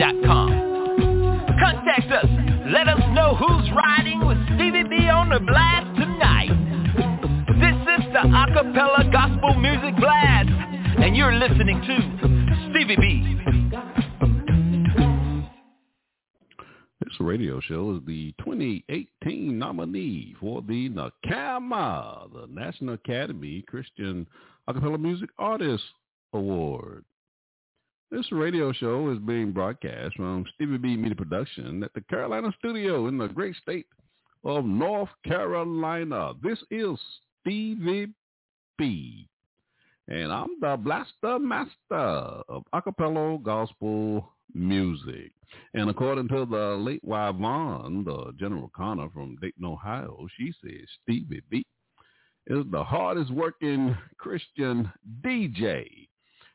yahoo.com. Contact us. Let us know who's riding with Stevie B on the blast tonight. This is the Acapella Gospel Music Blast, and you're listening to Stevie B. This radio show is the 2018 nominee for the NACAMA, the National Academy Christian Acapella Music Artist Award. This radio show is being broadcast from Stevie B Media Production at the Carolina Studio in the great state of North Carolina. This is Stevie B. And I'm the blaster master of acapella gospel music. And according to the late Yvonne, the General Connor from Dayton, Ohio, she says Stevie B is the hardest working Christian DJ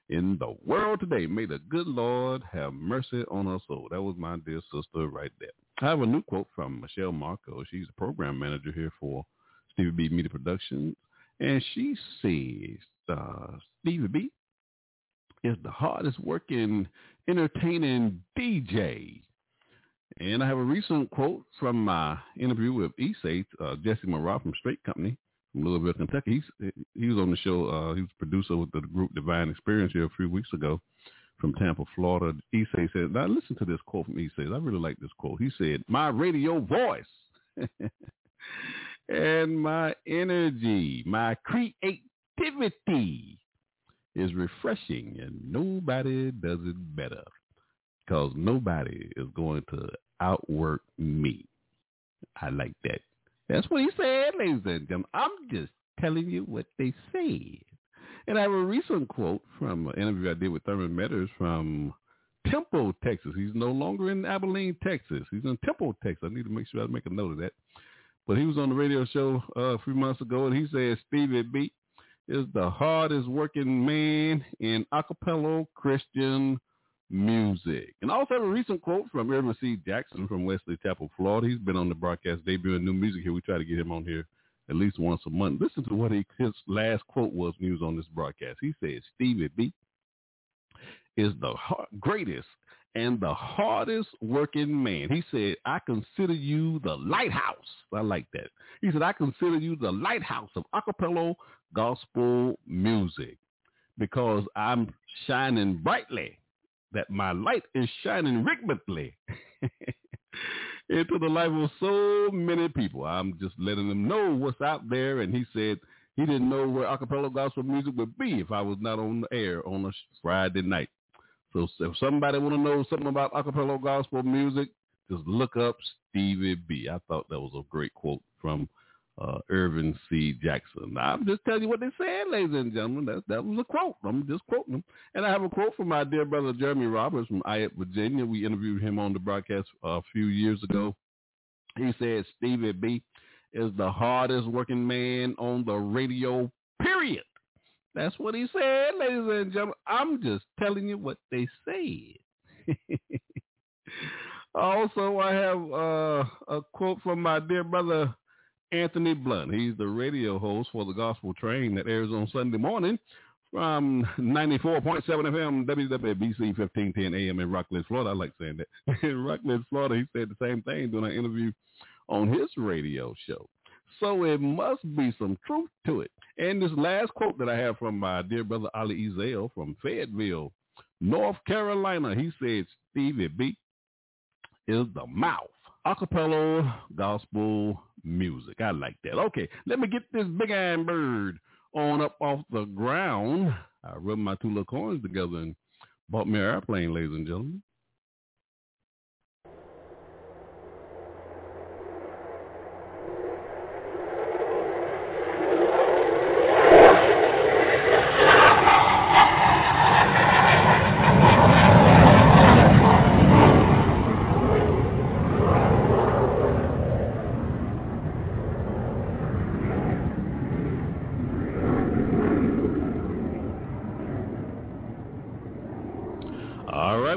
in the world today. May the good Lord have mercy on us all. That was my dear sister right there. I have a new quote from Michelle Marco. She's a program manager here for Stevie B Media Productions. And she says, uh, Stevie B is the hardest working entertaining DJ. And I have a recent quote from my interview with Issei, uh, Jesse Marat from Straight Company Louisville, Kentucky. He's, he was on the show. Uh, he was producer with the group Divine Experience here a few weeks ago from Tampa, Florida. Issei said, now listen to this quote from Issei. I really like this quote. He said, my radio voice and my energy, my creativity is refreshing and nobody does it better because nobody is going to outwork me. I like that. That's what he said, ladies and gentlemen. I'm just telling you what they said. And I have a recent quote from an interview I did with Thurman Metters from Temple, Texas. He's no longer in Abilene, Texas. He's in Temple, Texas. I need to make sure I make a note of that. But he was on the radio show uh, a few months ago, and he said Stevie B is the hardest working man in acapella Christian music. And I also have a recent quote from Irvin C. Jackson from Wesley Chapel, Florida. He's been on the broadcast debuting new music here. We try to get him on here at least once a month. Listen to what he, his last quote was when he was on this broadcast. He said, Stevie B is the greatest and the hardest working man. He said, I consider you the lighthouse. I like that. He said, I consider you the lighthouse of acapella gospel music because I'm shining brightly that my light is shining rhythmically into the life of so many people. I'm just letting them know what's out there. And he said he didn't know where acapella gospel music would be if I was not on the air on a Friday night. So if somebody want to know something about acapella gospel music, just look up Stevie B. I thought that was a great quote from uh, Irvin C. Jackson. I'm just telling you what they said, ladies and gentlemen. That that was a quote. I'm just quoting them. And I have a quote from my dear brother Jeremy Roberts from Ayette, Virginia. We interviewed him on the broadcast a few years ago. He said Stevie B is the hardest working man on the radio, period. That's what he said, ladies and gentlemen. I'm just telling you what they said. also, I have uh, a quote from my dear brother Anthony Blunt. He's the radio host for the Gospel Train that airs on Sunday morning from 94.7 FM WWBC 1510 AM in Rockledge, Florida. I like saying that. in Rockledge, Florida, he said the same thing during an interview on his radio show. So it must be some truth to it. And this last quote that I have from my dear brother Ali Ezel from Fayetteville, North Carolina. He said Stevie B is the mouth. Acapella gospel music. I like that. Okay, let me get this big iron bird on up off the ground. I rubbed my two little coins together and bought me an airplane, ladies and gentlemen.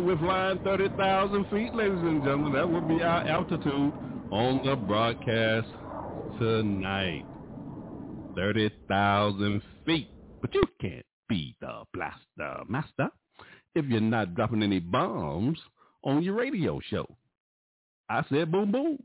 We're flying 30,000 feet, ladies and gentlemen. That would be our altitude on the broadcast tonight. 30,000 feet. But you can't be the blaster master if you're not dropping any bombs on your radio show. I said boom, boom.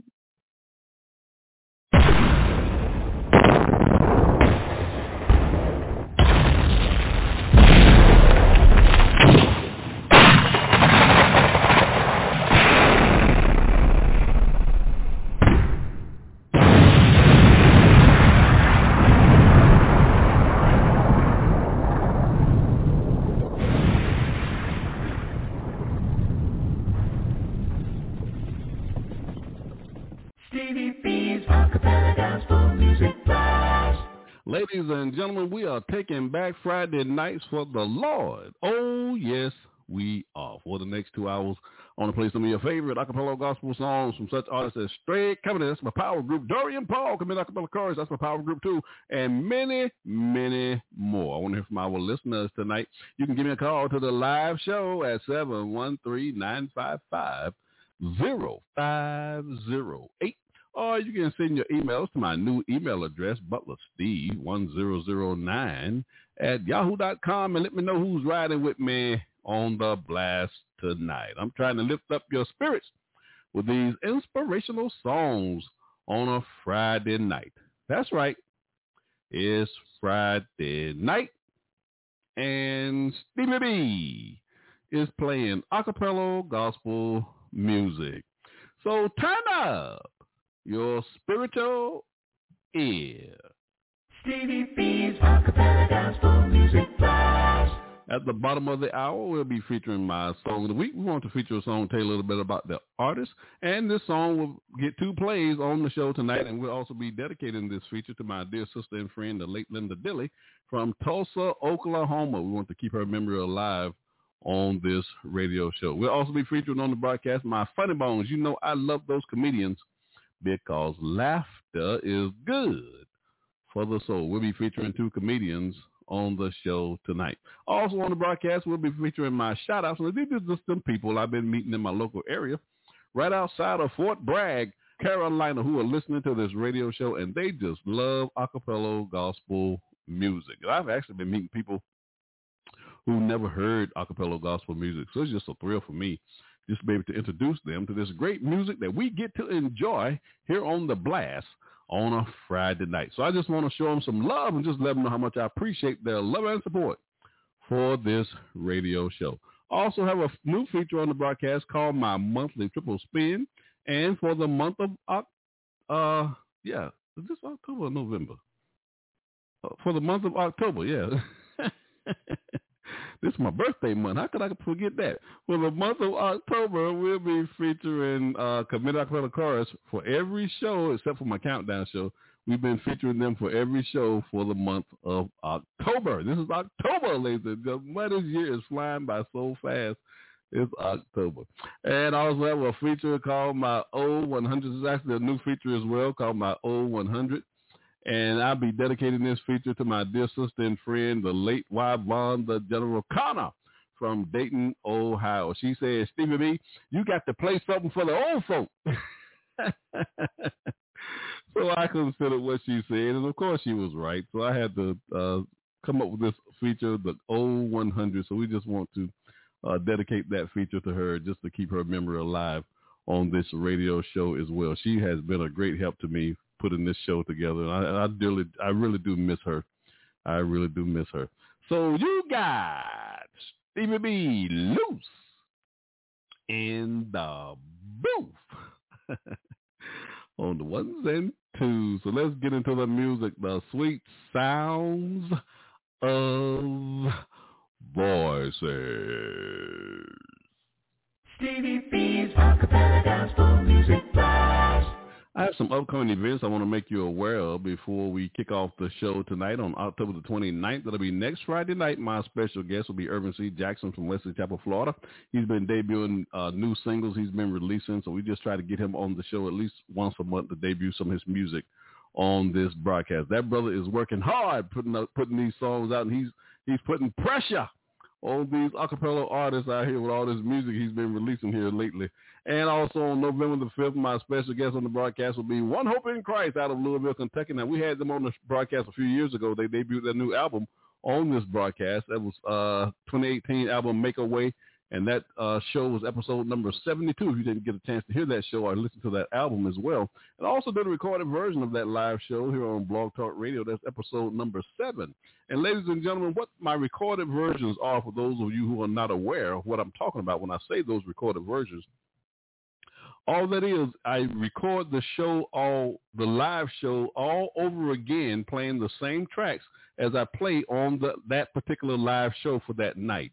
Ladies and gentlemen, we are taking back Friday nights for the Lord. Oh, yes, we are. For the next two hours, I want to play some of your favorite acapella gospel songs from such artists as Straight Company, that's my power group. Dorian Paul, commit acapella chorus, that's my power group too. And many, many more. I want to hear from our listeners tonight. You can give me a call to the live show at 713-955-0508 or you can send your emails to my new email address, butlersteve1009 at yahoo.com and let me know who's riding with me on the blast tonight. I'm trying to lift up your spirits with these inspirational songs on a Friday night. That's right. It's Friday night and Stevie B is playing acapella gospel music. So turn up your spiritual ear. Stevie B's Acapella Gospel Music Blast. At the bottom of the hour, we'll be featuring my song of the week. We want to feature a song, tell you a little bit about the artist, and this song will get two plays on the show tonight, and we'll also be dedicating this feature to my dear sister and friend, the late Linda Dilly from Tulsa, Oklahoma. We want to keep her memory alive on this radio show. We'll also be featuring on the broadcast my funny bones. You know I love those comedians because laughter is good for the soul. We'll be featuring two comedians on the show tonight. Also on the broadcast, we'll be featuring my shout-outs. These are just some people I've been meeting in my local area right outside of Fort Bragg, Carolina, who are listening to this radio show, and they just love acapella gospel music. I've actually been meeting people who never heard acapella gospel music, so it's just a thrill for me just be able to introduce them to this great music that we get to enjoy here on the blast on a Friday night. So I just want to show them some love and just let them know how much I appreciate their love and support for this radio show. Also have a new feature on the broadcast called My Monthly Triple Spin. And for the month of, uh, yeah, is this October or November? Uh, for the month of October, yeah. This is my birthday month. How could I forget that? Well, the month of October, we'll be featuring uh, Commit Acapella Chorus for every show except for my countdown show. We've been featuring them for every show for the month of October. This is October, ladies and gentlemen. This year is flying by so fast. It's October. And I also have a feature called my O100. It's actually a new feature as well called my O100. And I'll be dedicating this feature to my dear sister and friend, the late Yvonne, the General Connor from Dayton, Ohio. She says, Stevie B, you got to play something for the old folk. so I considered what she said, and of course she was right. So I had to uh, come up with this feature, the old 100. So we just want to uh, dedicate that feature to her just to keep her memory alive on this radio show as well. She has been a great help to me putting this show together. I, I really, I really do miss her. I really do miss her. So you got Stevie B loose in the booth on the ones and twos. So let's get into the music, the sweet sounds of voices. Stevie B's Acapella Gospel Music. I have some upcoming events I want to make you aware of before we kick off the show tonight on October the 29th. That'll be next Friday night. My special guest will be Irvin C. Jackson from Wesley Chapel, Florida. He's been debuting uh, new singles he's been releasing, so we just try to get him on the show at least once a month to debut some of his music on this broadcast. That brother is working hard putting up, putting these songs out, and he's he's putting pressure on these acapella artists out here with all this music he's been releasing here lately. And also on November the 5th, my special guest on the broadcast will be One Hope in Christ out of Louisville, Kentucky. Now, we had them on the broadcast a few years ago. They debuted their new album on this broadcast. That was uh 2018 album Make a Way. And that uh, show was episode number 72. If you didn't get a chance to hear that show or listen to that album as well. And I also did a recorded version of that live show here on Blog Talk Radio. That's episode number seven. And ladies and gentlemen, what my recorded versions are for those of you who are not aware of what I'm talking about when I say those recorded versions – all that is, I record the show, all the live show, all over again, playing the same tracks as I play on the, that particular live show for that night.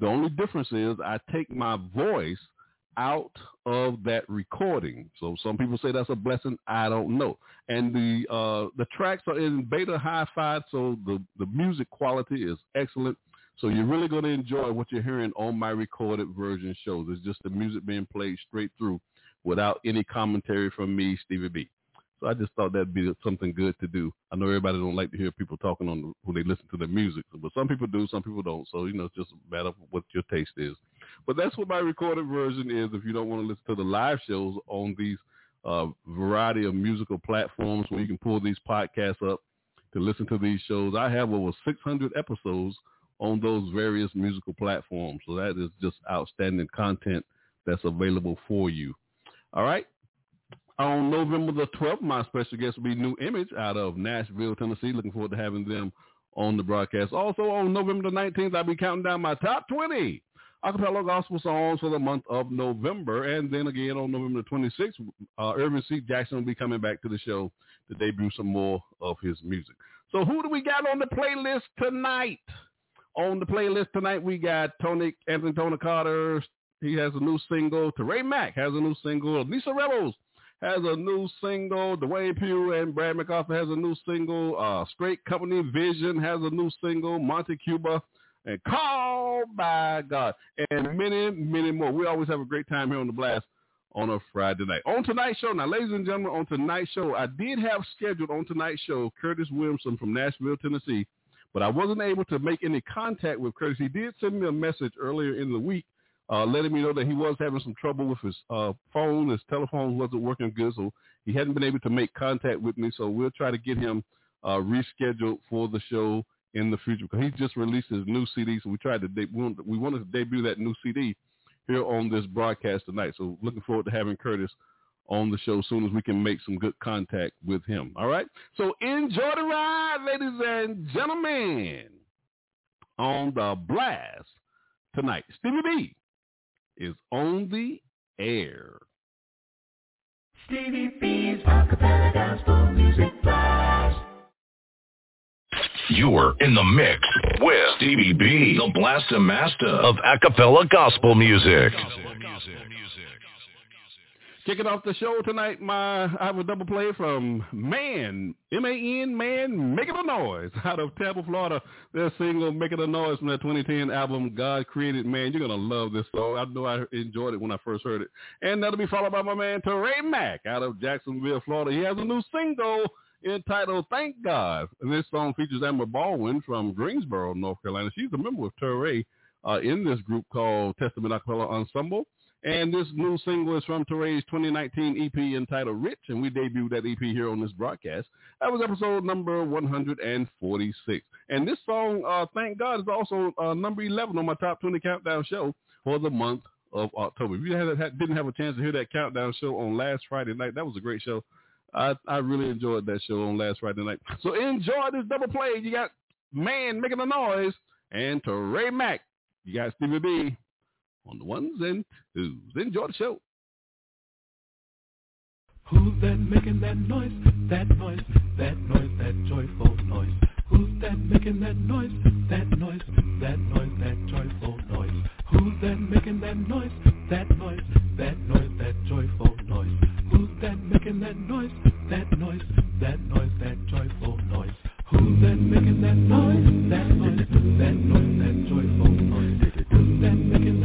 The only difference is I take my voice out of that recording. So some people say that's a blessing. I don't know. And the uh, the tracks are in beta hi-fi, so the the music quality is excellent. So you're really going to enjoy what you're hearing on my recorded version shows. It's just the music being played straight through without any commentary from me, Stevie B. So I just thought that'd be something good to do. I know everybody don't like to hear people talking on when they listen to their music, but some people do, some people don't. So you know, it's just a matter of what your taste is. But that's what my recorded version is. If you don't want to listen to the live shows on these uh, variety of musical platforms where you can pull these podcasts up to listen to these shows, I have over 600 episodes on those various musical platforms. So that is just outstanding content that's available for you. All right. On November the 12th, my special guest will be New Image out of Nashville, Tennessee. Looking forward to having them on the broadcast. Also on November the 19th, I'll be counting down my top 20 acapella gospel songs for the month of November. And then again on November the 26th, uh, C. Jackson will be coming back to the show to debut some more of his music. So who do we got on the playlist tonight? On the playlist tonight, we got Tony Anthony Tony Carter, he has a new single. Teray Mack has a new single. Lisa Rebels has a new single. Dwayne Pugh and Brad MacArthur has a new single. Uh, Straight Company Vision has a new single. Monte Cuba and Call by God and many, many more. We always have a great time here on the Blast on a Friday night. On tonight's show, now, ladies and gentlemen, on tonight's show, I did have scheduled on tonight's show Curtis Williamson from Nashville, Tennessee, but I wasn't able to make any contact with Curtis. He did send me a message earlier in the week uh, letting me know that he was having some trouble with his uh, phone. His telephone wasn't working good, so he hadn't been able to make contact with me. So we'll try to get him uh, rescheduled for the show in the future because he just released his new CD. So we tried to de- we wanted to debut that new CD here on this broadcast tonight. So looking forward to having Curtis on the show as soon as we can make some good contact with him. All right. So enjoy the ride, ladies and gentlemen, on the blast tonight. Stevie B is on the air. Stevie B's Acapella Gospel Music Blast. You're in the mix with Stevie B, the Blaster Master of Acapella Gospel Music. Kicking off the show tonight, my I have a double play from Man, M-A-N, Man, Making a Noise out of Tampa, Florida. Their single, Making a Noise from their 2010 album, God Created Man. You're going to love this song. I know I enjoyed it when I first heard it. And that'll be followed by my man, Teray Mack out of Jacksonville, Florida. He has a new single entitled Thank God. And this song features Amber Baldwin from Greensboro, North Carolina. She's a member of Teray uh, in this group called Testament Acapella Ensemble. And this new single is from Teray's 2019 EP entitled Rich, and we debuted that EP here on this broadcast. That was episode number 146. And this song, uh, thank God, is also uh, number 11 on my top 20 countdown show for the month of October. If you didn't have a chance to hear that countdown show on last Friday night, that was a great show. I, I really enjoyed that show on last Friday night. So enjoy this double play. You got Man Making a Noise and Teray Mack You got Stevie B on the ones and twos. Enjoy the show. Who's that making that noise? That noise, that noise, that joyful noise. Who's that making that noise? That noise, that noise, that joyful noise. Who's that making that noise? That noise, that noise, that joyful noise. Who's that making that noise? That noise, that noise, that joyful noise. Who's that making that noise? That noise, that noise, that joyful noise.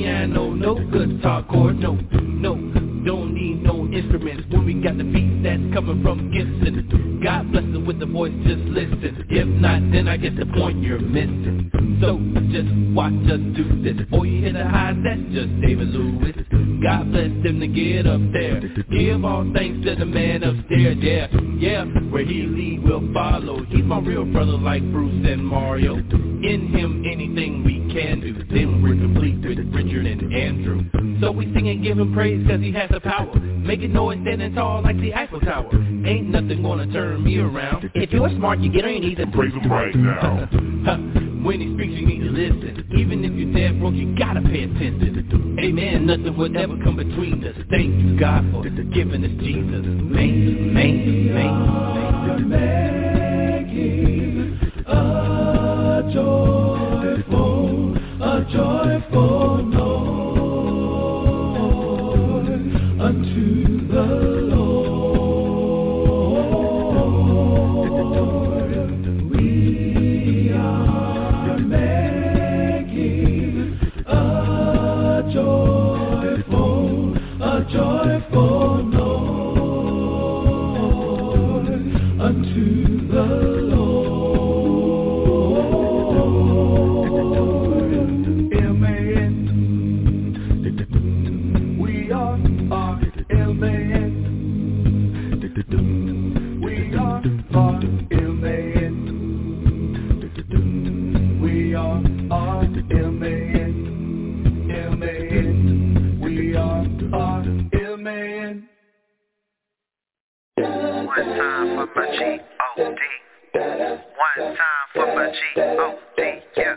piano, no guitar chord, no, no, don't need no instruments. When we got the beats that's coming from Gibson. God bless with the voice, just listen. If not, then I get the point you're missing. So just watch us do this. Boy, you hear the highs? That's just David Lewis. God bless them to get up there. Give all thanks to the man upstairs. Yeah, yeah. Where he lead, we'll follow. He's my real brother, like Bruce and Mario. In him, anything we can do. Then we're complete with Richard and Andrew. So we sing and give him praise cause he has the power. Making noise standing tall like the Eiffel Tower. Ain't nothing gonna turn me around. If you're smart, you get on your knees and praise him right now. when he speaks, you need to listen. Even if you're dead broke, you gotta pay attention. Amen. Nothing would ever come between us. Thank you, God, for giving us Jesus. Man, man, man. Making a joyful, a joyful G-O-D. One time for my G-O-D, yeah.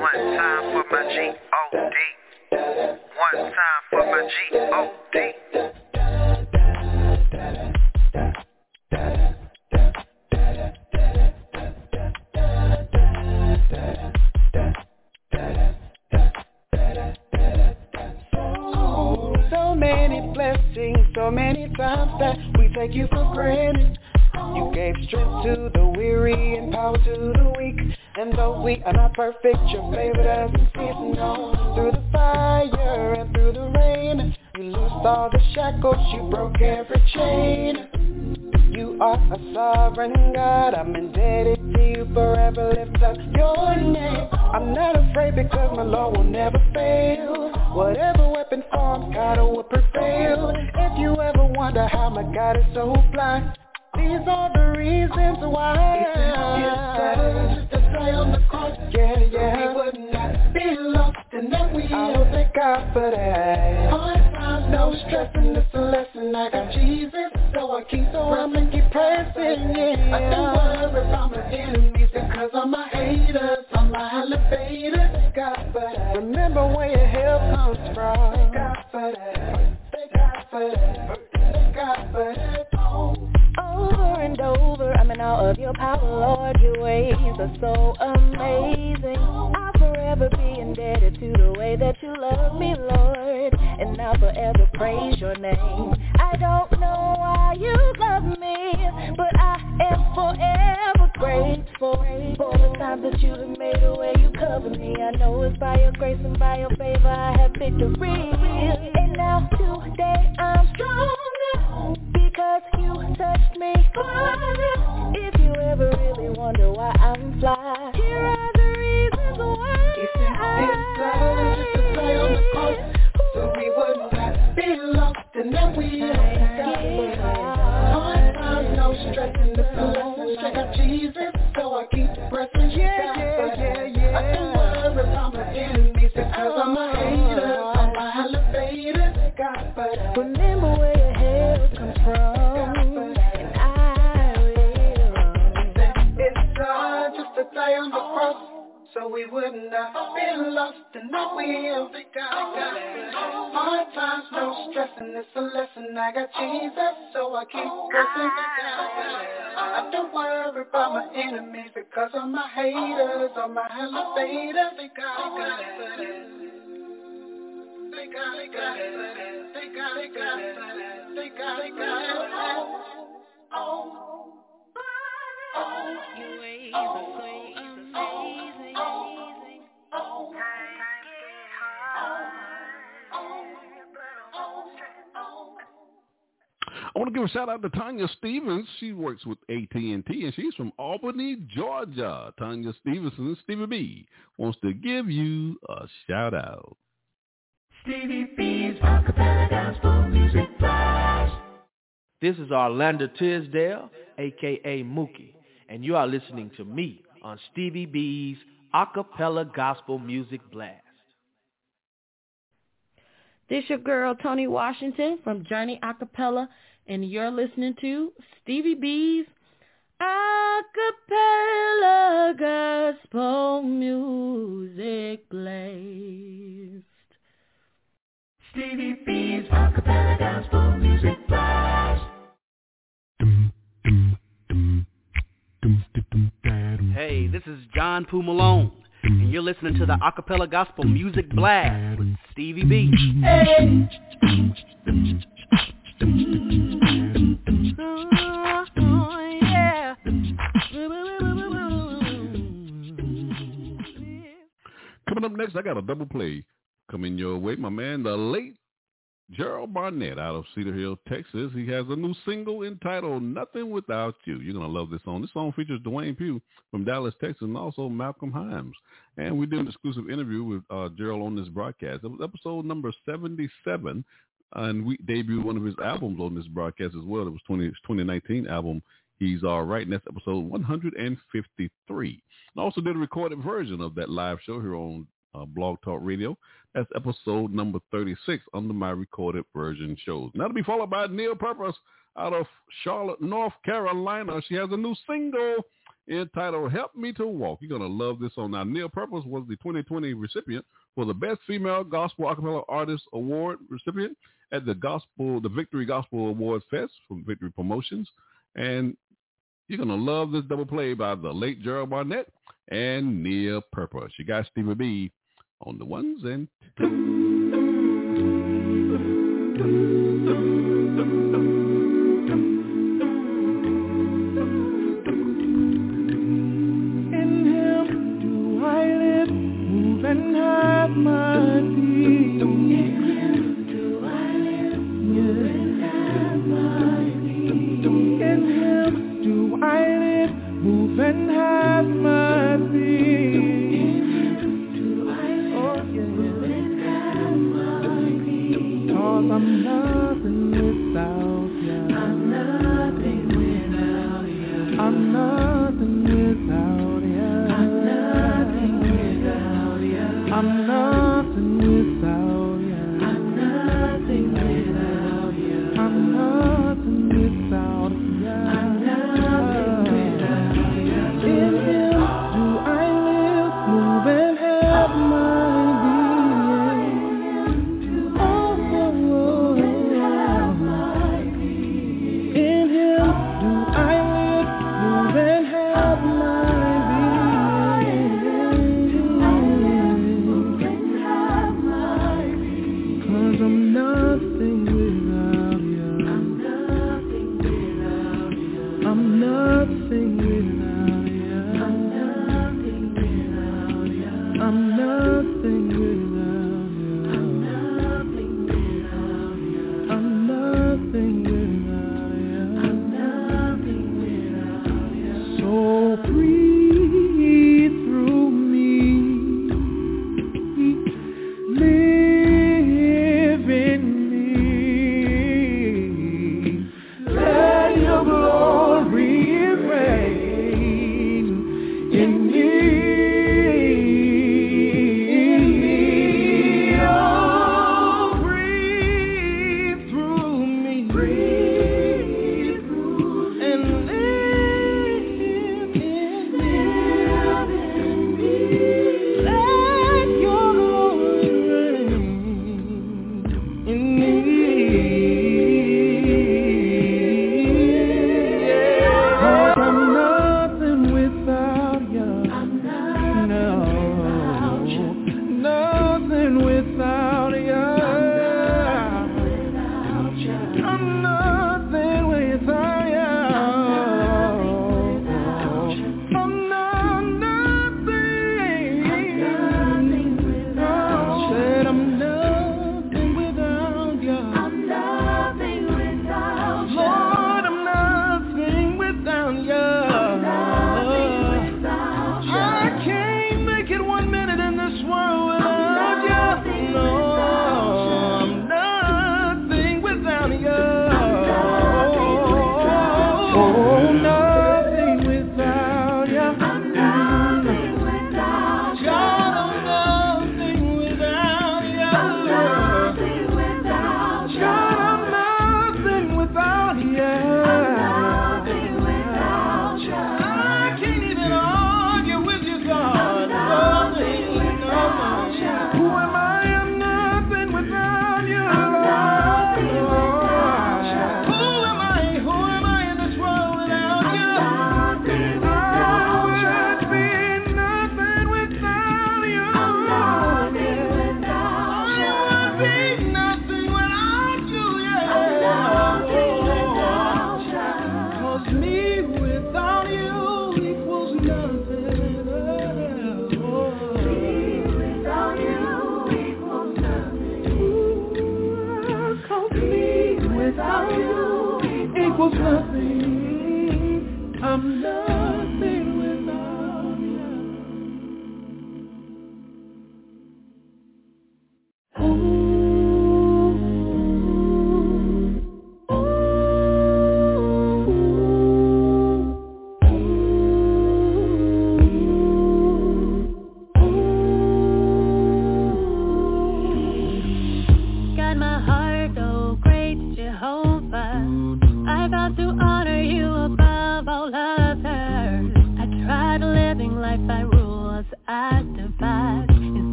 One time for my G-O-D. One time for my G-O-D. So many blessings, so many times that we take you for granted. You gave strength to the weary and power to the weak. And though we are not perfect, you're favored as a season on. Through the fire and through the rain, you loosed all the shackles, you broke every chain. You are a sovereign God, I'm indebted to you forever, lift up your name. I'm not afraid because my Lord will never fail. Whatever weapon forms, God will prevail. If you ever wonder how my God is so fly, these are the reasons why. It's to stay on the cross. Yeah, yeah. We would not be lost in that we I will thank God for that. Hard times, no stressing. It's a lesson. I got Jesus, so I keep so I'ma keep pressing. Yeah. I don't worry about my enemies because of my haters. I'm my elevator. Thank God for that. Remember where your help comes from. Thank God for that. Thank God for that. Thank God for that. Over and over, I'm in awe of your power, Lord. Your ways are so amazing. I'll forever be indebted to the way that you love me, Lord. And I'll forever praise your name. I don't know why you love me, but I am forever grateful for the times that you have made a way you cover me. I know it's by your grace and by your favor I have victory. And now today I'm stronger because you touched me. If you ever really wonder why I'm fly, here are the reasons why. It's just to play on the cross, so we would not be lost in that wheel. Hard times, no stressing, the lesson. Check out Jesus, so I keep pressing. Yeah, yeah, yeah, yeah. I don't worry about my enemies because I'm a hater. Oh. I'm a elevator. God, but Remember where So we would not be lost in the wheel. Hard times, no stressing, it's a lesson. I got Jesus, so I keep pressing. I don't worry about my enemies because of my haters, on my elevators. They got it. They got it, got it. They got it, it. They it, got it. I want to give a shout out to Tanya Stevens. She works with AT&T, and she's from Albany, Georgia. Tanya Stevenson, Stevie B, wants to give you a shout out. Stevie B's Acapella Gospel Music Blast. This is Orlando Tisdale, aka Mookie, and you are listening to me on Stevie B's Acapella Gospel Music Blast. This your girl Tony Washington from Journey Acapella, and you're listening to Stevie B's Acapella Gospel Music Blast. Stevie B's Acapella Gospel Music Blast. Hey, this is John Poo Malone, and you're listening to the Acapella Gospel Music Blast with Stevie B. Oh, yeah. Coming up next, I got a double play coming your way. My man, the late Gerald Barnett out of Cedar Hill, Texas. He has a new single entitled Nothing Without You. You're going to love this song. This song features Dwayne Pugh from Dallas, Texas, and also Malcolm Himes. And we did an exclusive interview with uh, Gerald on this broadcast. It was episode number 77, and we debuted one of his albums on this broadcast as well. It was 20, 2019 album, He's All Right, and that's episode 153. And also did a recorded version of that live show here on uh, Blog Talk Radio. That's episode number 36 under my recorded version shows. Now that'll be followed by Neil Purpose out of Charlotte, North Carolina. She has a new single entitled Help Me to Walk. You're going to love this song. Now, Neil Purpose was the 2020 recipient for the Best Female Gospel Acapella Artist Award recipient at the Gospel, the Victory Gospel Awards Fest from Victory Promotions. And you're going to love this double play by the late Gerald Barnett and Neil Purpose. You got Stevie B on the ones and In him do I live, move and have my being. In him do I live, move and have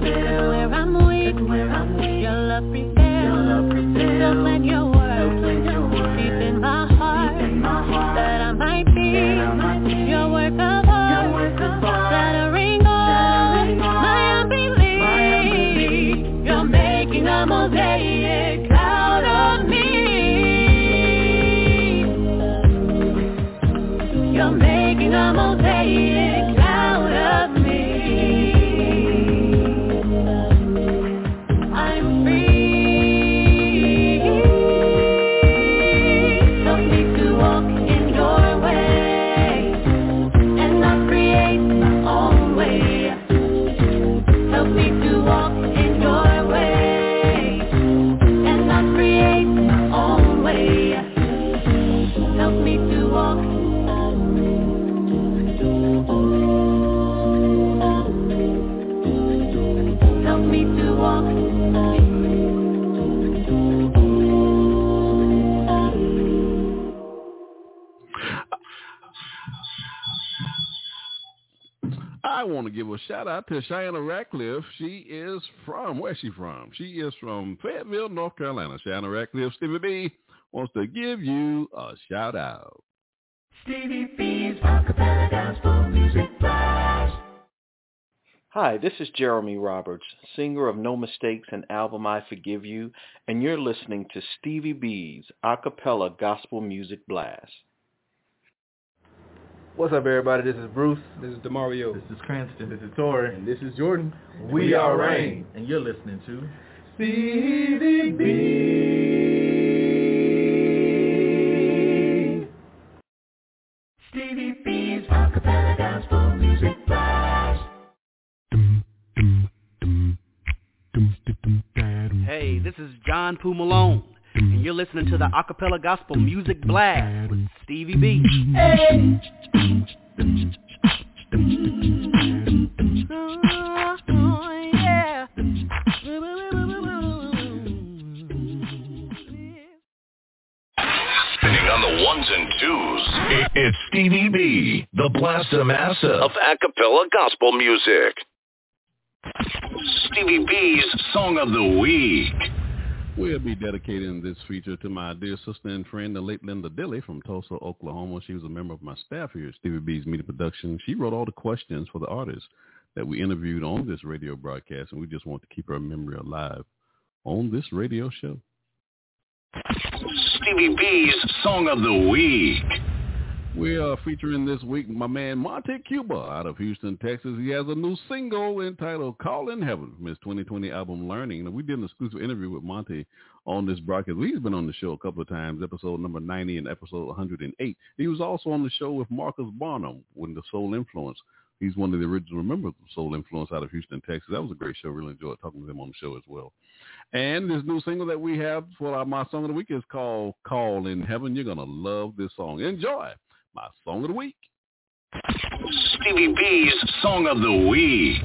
Where I'm weak, where I'm weak. your love shout out to Cheyenne Ratcliffe. She is from, where's she from? She is from Fayetteville, North Carolina. Cheyenne Ratcliffe, Stevie B wants to give you a shout out. Stevie B's Acappella Gospel Music Blast. Hi, this is Jeremy Roberts, singer of No Mistakes and album I Forgive You, and you're listening to Stevie B's Acappella Gospel Music Blast. What's up, everybody? This is Bruce. This is Demario. This is Cranston. This is Tori. And this is Jordan. We, we are Rain. And you're listening to Stevie B. Stevie B's Acappella Gospel Music Blast. Hey, this is John Poo Malone and you're listening to the Acappella Gospel Music Blast with Stevie B. Hey. Spinning on the ones and twos, it's Stevie B, the Blaster Master of acapella gospel music. Stevie B's Song of the Week. We'll be dedicating this feature to my dear sister and friend, the late Linda Dilly from Tulsa, Oklahoma. She was a member of my staff here at Stevie B's Media Production. She wrote all the questions for the artists that we interviewed on this radio broadcast, and we just want to keep her memory alive on this radio show. Stevie B's Song of the Week. We are featuring this week my man Monte Cuba out of Houston, Texas. He has a new single entitled Calling Heaven from his 2020 album Learning. we did an exclusive interview with Monte on this broadcast. He's been on the show a couple of times, episode number 90 and episode 108. He was also on the show with Marcus Barnum with the Soul Influence. He's one of the original members of Soul Influence out of Houston, Texas. That was a great show. Really enjoyed talking to him on the show as well. And this new single that we have for our, my song of the week is called Calling Heaven. You're going to love this song. Enjoy my song of the week. Stevie B's Song of the Week.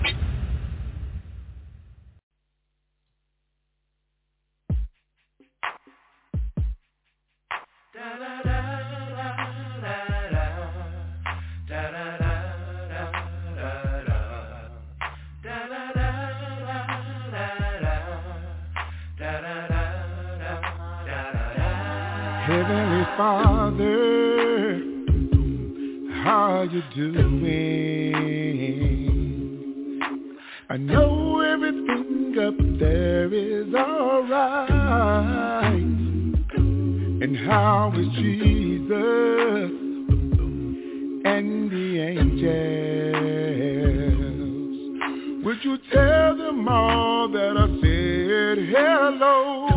Heavenly Father how you doing? I know everything up there is alright. And how is Jesus and the angels? Would you tell them all that I said hello?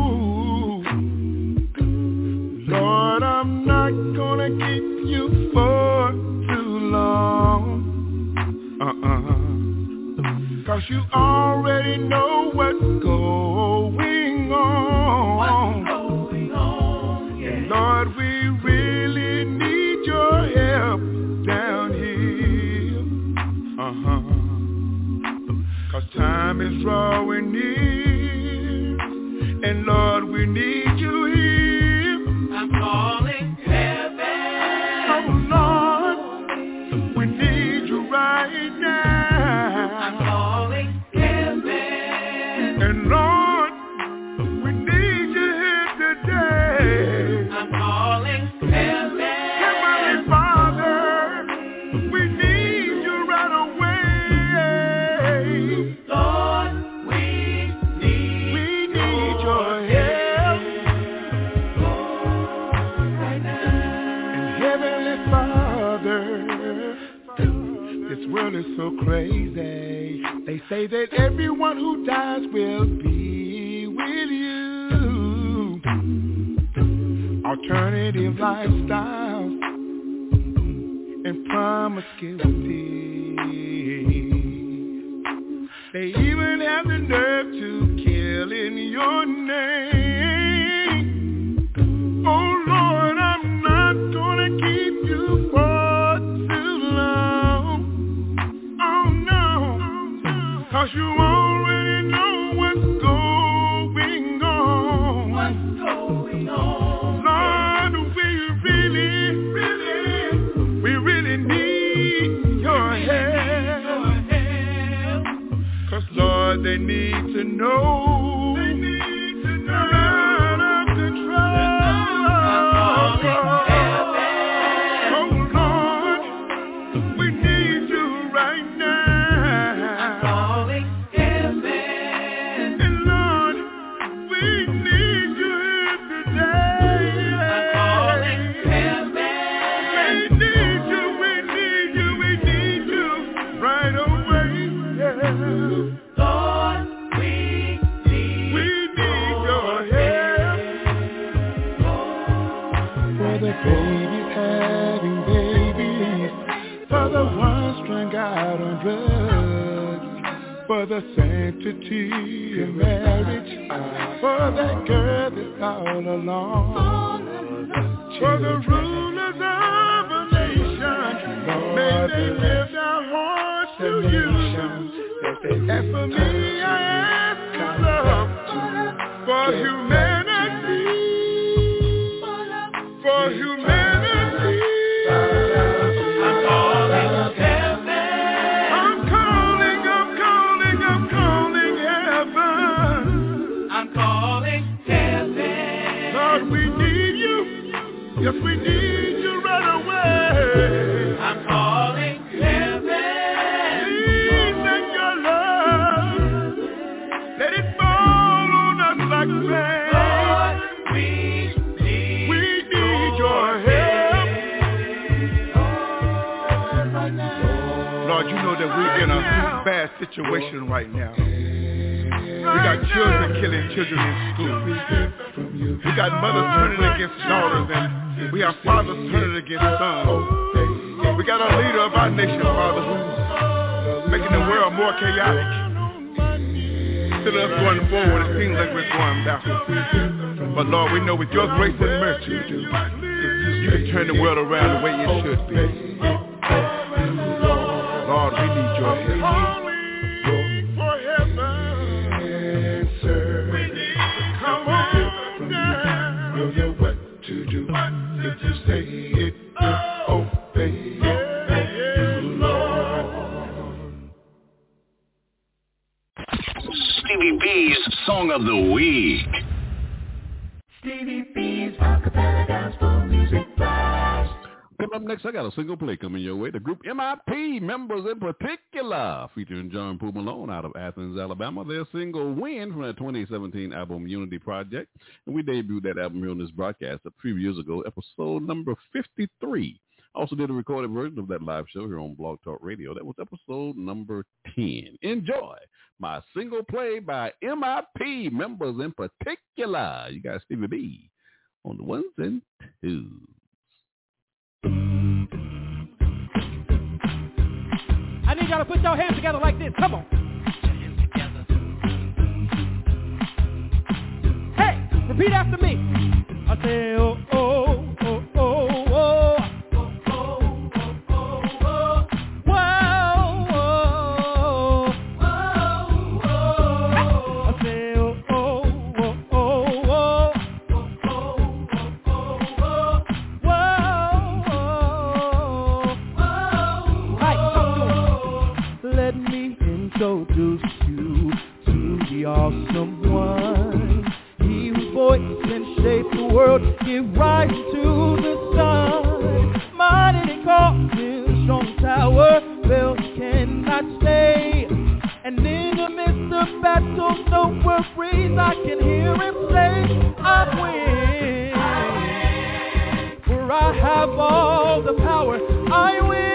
You already know what's going on. What's going on yeah. Lord, we really need your help down here. Uh-huh. Cause time is drawing that everyone who dies will be with you. Alternative lifestyles and promise. Single play coming your way. The group MIP members in particular, featuring John Poo Malone out of Athens, Alabama. Their single Win from their 2017 album Unity Project. And we debuted that album here on this broadcast a few years ago, episode number 53. Also did a recorded version of that live show here on Blog Talk Radio. That was episode number 10. Enjoy my single play by MIP members in particular. You got Stevie B on the ones and twos. I need y'all to put your hands together like this. Come on. Hey, repeat after me. I say, oh, oh. world give rise to the sun. Mighty causes strong tower, bells cannot stay. And in the midst of battle, no worries, I can hear him say, I win. I win. For I have all the power, I win.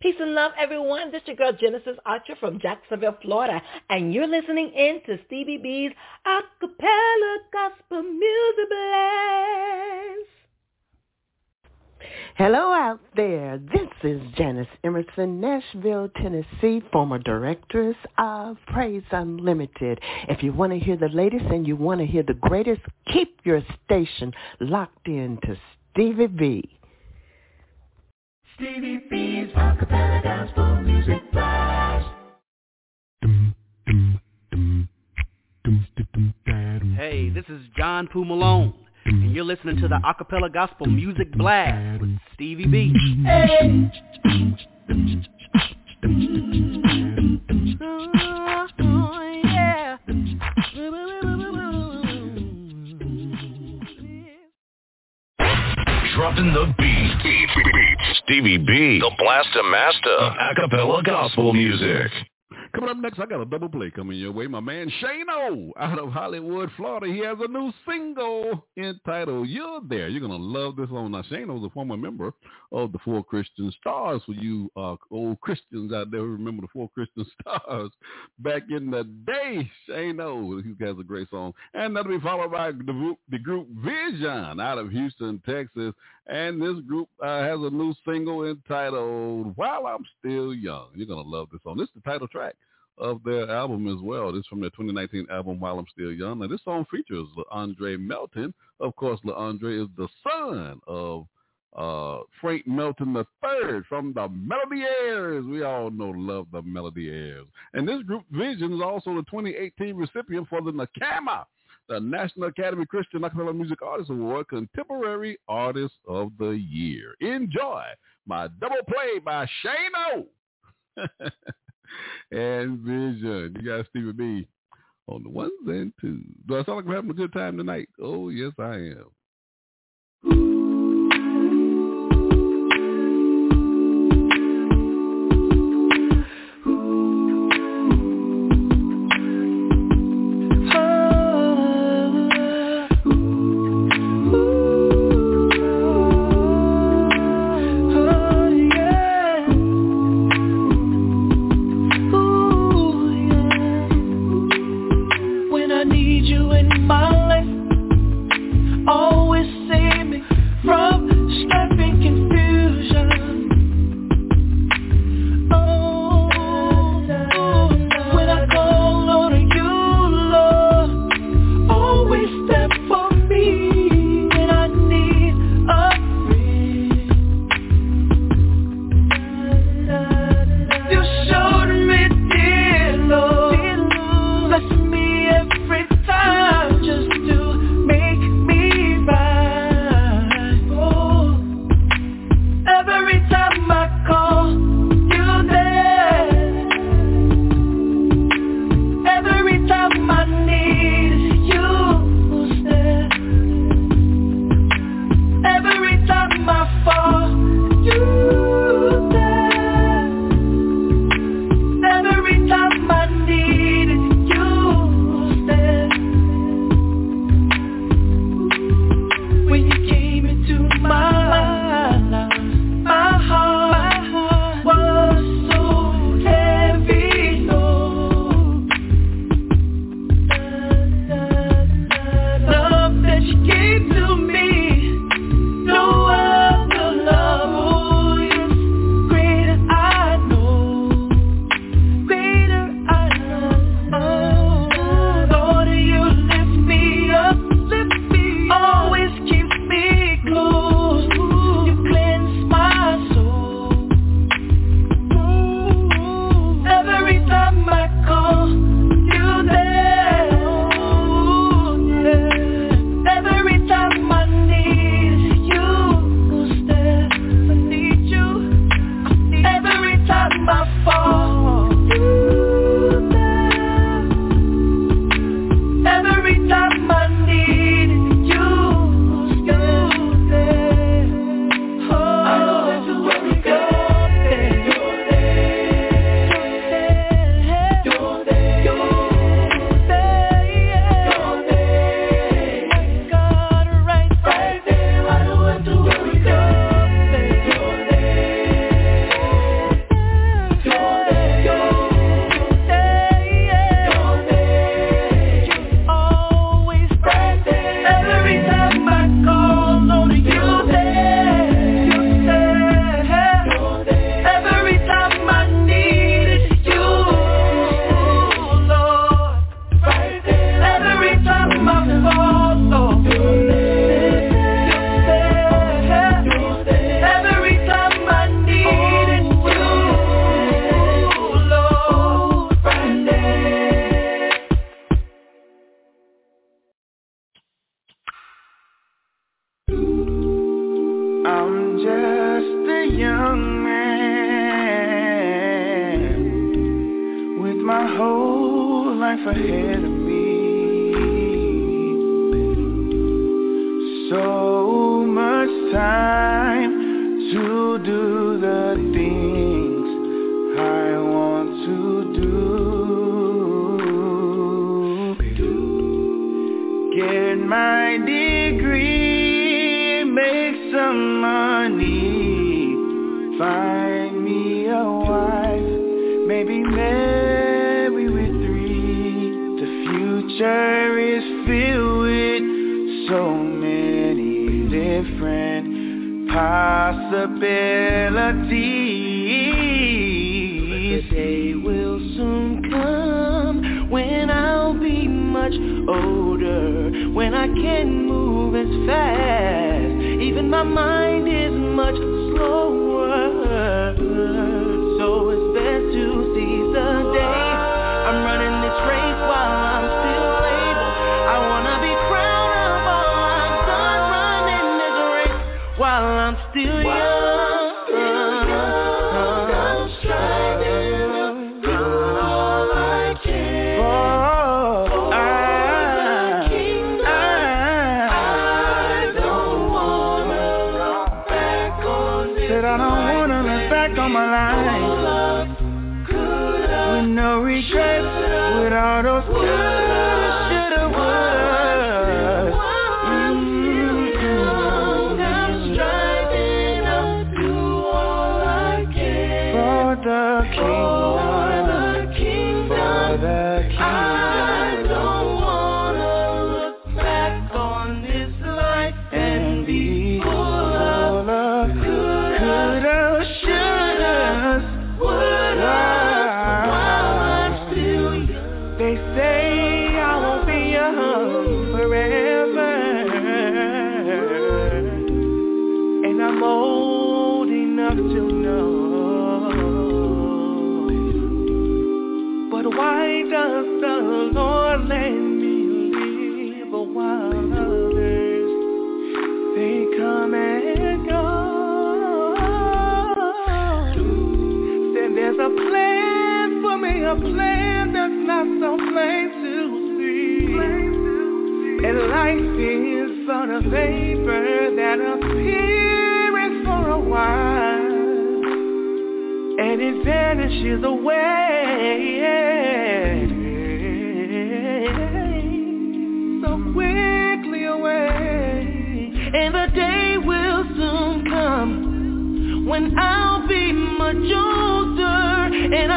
Peace and love, everyone. This is your girl Genesis Archer from Jacksonville, Florida, and you're listening in to Stevie B's Acappella Gospel Music Blast. Hello out there. This is Janice Emerson, Nashville, Tennessee, former directress of Praise Unlimited. If you want to hear the latest and you want to hear the greatest, keep your station locked in to Stevie B. Stevie B's Acappella Gospel Music Blast. Hey, this is John Poo Malone, and you're listening to the Acappella Gospel Music Blast with Stevie B. Hey. Dropping the beat. beat, beat, beat. Stevie B, the blaster master acapella gospel music. Coming up next, I got a double play coming your way. My man Shano out of Hollywood, Florida. He has a new single entitled You're There. You're going to love this song. Now, Shano's a former member of the Four Christian Stars. For you uh, old Christians out there who remember the Four Christian Stars back in the day, Shano, he has a great song. And that'll be followed by the group, the group Vision out of Houston, Texas. And this group uh, has a new single entitled While I'm Still Young. You're going to love this song. This is the title track of their album as well. This is from their 2019 album, While I'm Still Young. Now, this song features Andre Melton. Of course, LeAndre is the son of uh, Frank Melton III from the Melody Airs. We all know love the Melody Airs. And this group, Vision, is also the 2018 recipient for the NACAMA, the National Academy Christian Acappella Music Artist Award Contemporary Artist of the Year. Enjoy my double play by Shano and Vision. You got Stevie B on the ones and twos. Do I sound like we're having a good time tonight? Oh, yes, I am.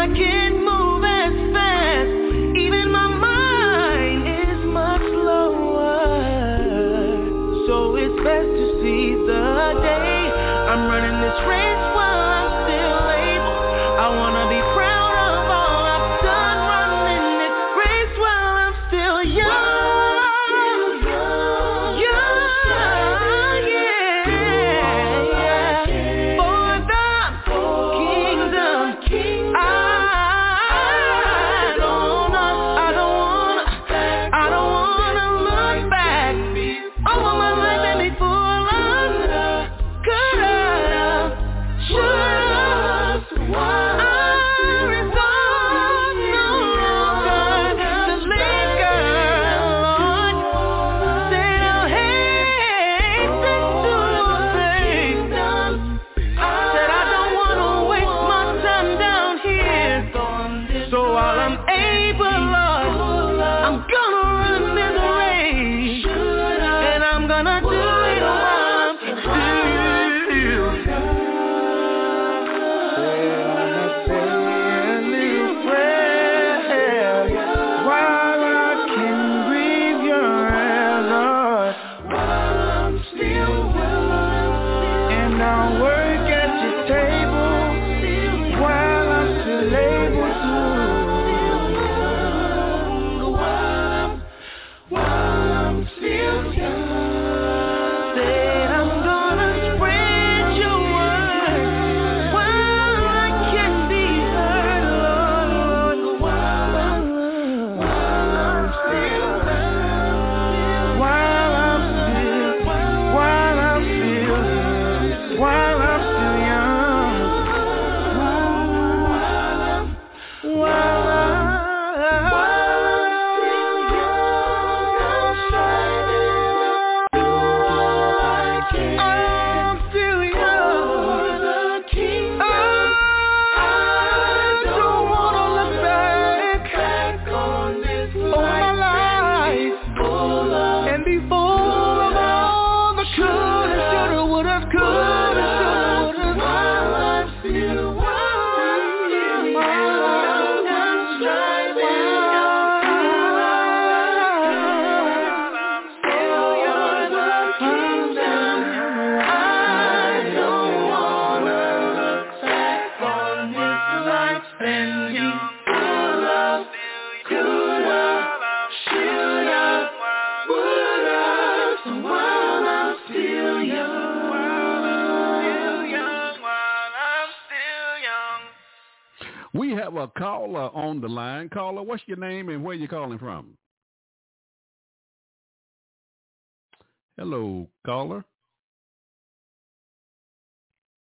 I can caller on the line. Caller, what's your name and where you calling from? Hello, caller.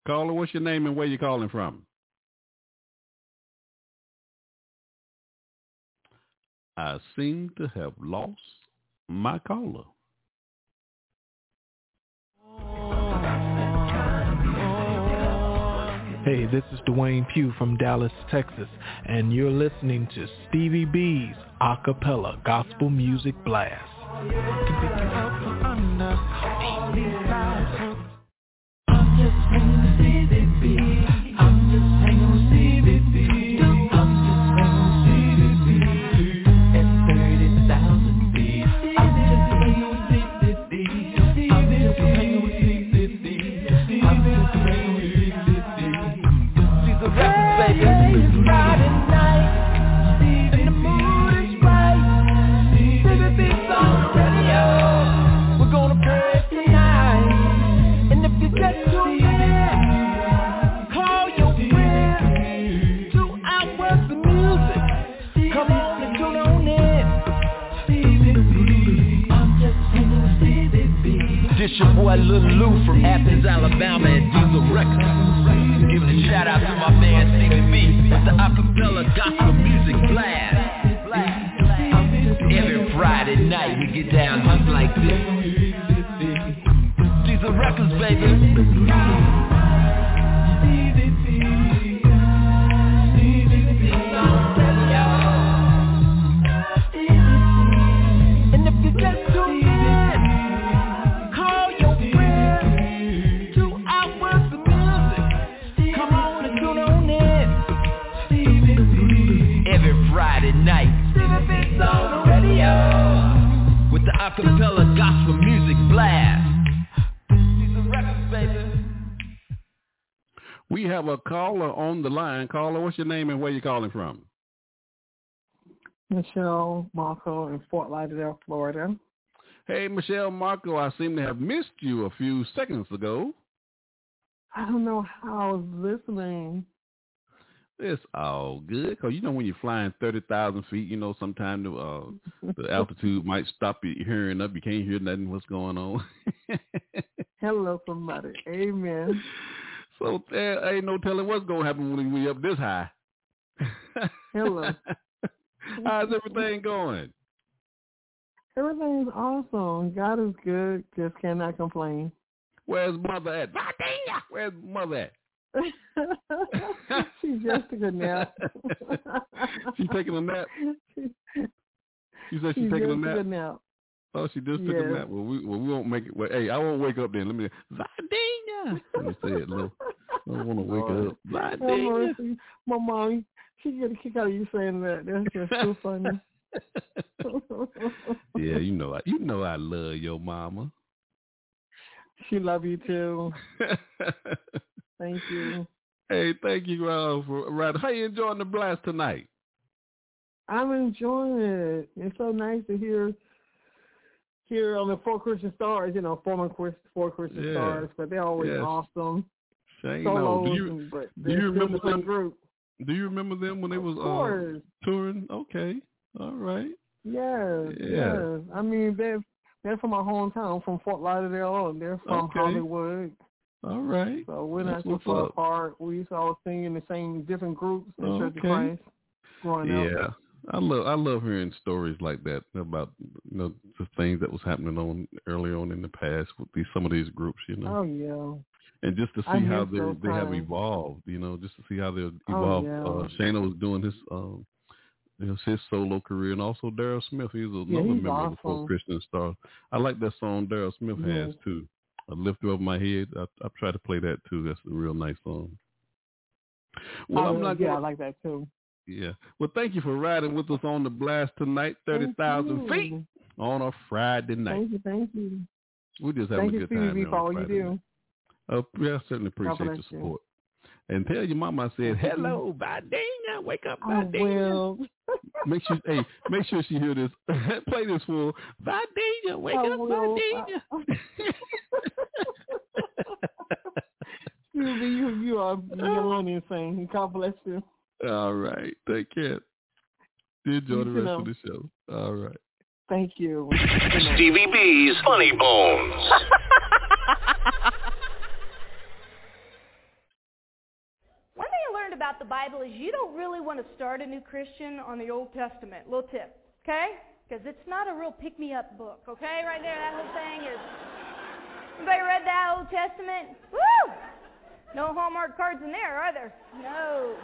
Caller, what's your name and where you calling from? I seem to have lost my caller. Hey, this is Dwayne Pugh from Dallas, Texas, and you're listening to Stevie B's Acappella Gospel Music Blast. Your boy Lil Lou from Athens, Alabama at Diesel Records. Giving a shout out to my man with the acapella gospel music blast. Every Friday night we get down just like this. Diesel Records, baby. Acapella gospel music blast. Diesel Records, baby. We have a caller on the line. Caller, what's your name and where you calling from? Michelle Marco in Fort Lauderdale, Florida. Hey, Michelle Marco, I seem to have missed you a few seconds ago. I don't know how I was listening. It's all good because you know when you're flying thirty thousand feet, you know sometimes the uh, the altitude might stop you hearing up. You can't hear nothing. What's going on? Hello, somebody. Amen. so there ain't no telling what's gonna happen when we up this high. Hello. How's everything going? Everything's awesome. God is good. Just cannot complain. Where's mother at? Where's mother at? she just took a nap. She's taking a nap. You said she she's taking a nap. took a nap. Oh, she just took a nap. Well, we well, we won't make it. Well, hey, I won't wake up then. Let me Vidina. Let me say it, little. I don't want to wake up. My Vidina. my mom, she get a kick out of you saying that. That's just so funny. Yeah, you know, I, you know, I love your mama. she love you too. Thank you. hey, thank you, uh, for right. How you enjoying the blast tonight? I'm enjoying it. It's so nice to hear hear on the Four Christian Stars, you know, former Chris- Four Christian Yeah. Stars, but they're always Yes. awesome. Shane, Solos, no. Do you and- but do you remember the them? group? Do you remember them when they was Of uh, touring? Okay, all right. Yes, Yeah. yes. I mean, they're they're from my hometown, from Fort Lauderdale, and they're from Okay. Hollywood. All right. So we're not too far apart. We used to all sing in the same different groups in Church of Okay. Christ growing Yeah, up. I love I love hearing stories like that about you know the things that was happening on early on in the past with these some of these groups, you know, Oh yeah. and just to see I how they they have evolved, you know, just to see how they've Oh, evolved. yeah. uh, Shana was doing his um you know, his solo career, and also Daryl Smith. He's another Yeah, he's member of the Four. Christian Stars. I like that song Daryl Smith has too. I lift you over my head. I I try to play that too. That's a real nice song. Well, oh, I'm not yeah, gonna I like that too. yeah. Well, thank you for riding with us on the blast tonight, thirty thousand feet on a Friday night. Thank you, thank you. We're just having Thank a you, good time. Stevie, here for all you do. Uh, yeah, I certainly appreciate your you. Support. And tell your mama I said Thank you. hello, Vidina. Wake up, I Vidina. will. Make sure, hey, make sure she hear this. Play this for Vidina. Wake I up, will. Vidina. Stevie, you you are beyond insane. God bless you. All right. Take care. Enjoy the rest know. of the show. All right. Thank you. Stevie B's Funny Bones. One thing I learned about the Bible is you don't really want to start a new Christian on the Old Testament. Little tip, okay? Because it's not a real pick-me-up book, okay? Right there, that whole thing is. Anybody read that Old Testament? Woo! No Hallmark cards in there, are there? No.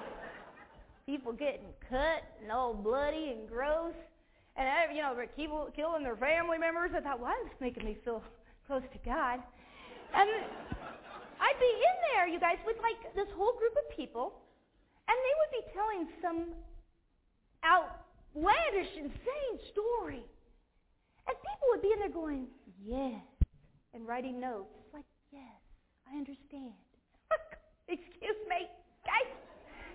People getting cut and all bloody and gross. And, uh, you know, people killing their family members. I thought, why is this making me feel close to God? And I'd be in there, you guys, with like this whole group of people, and they would be telling some outlandish, insane story. And people would be in there going, yes, and writing notes. Like, yes, I understand. Excuse me, guys.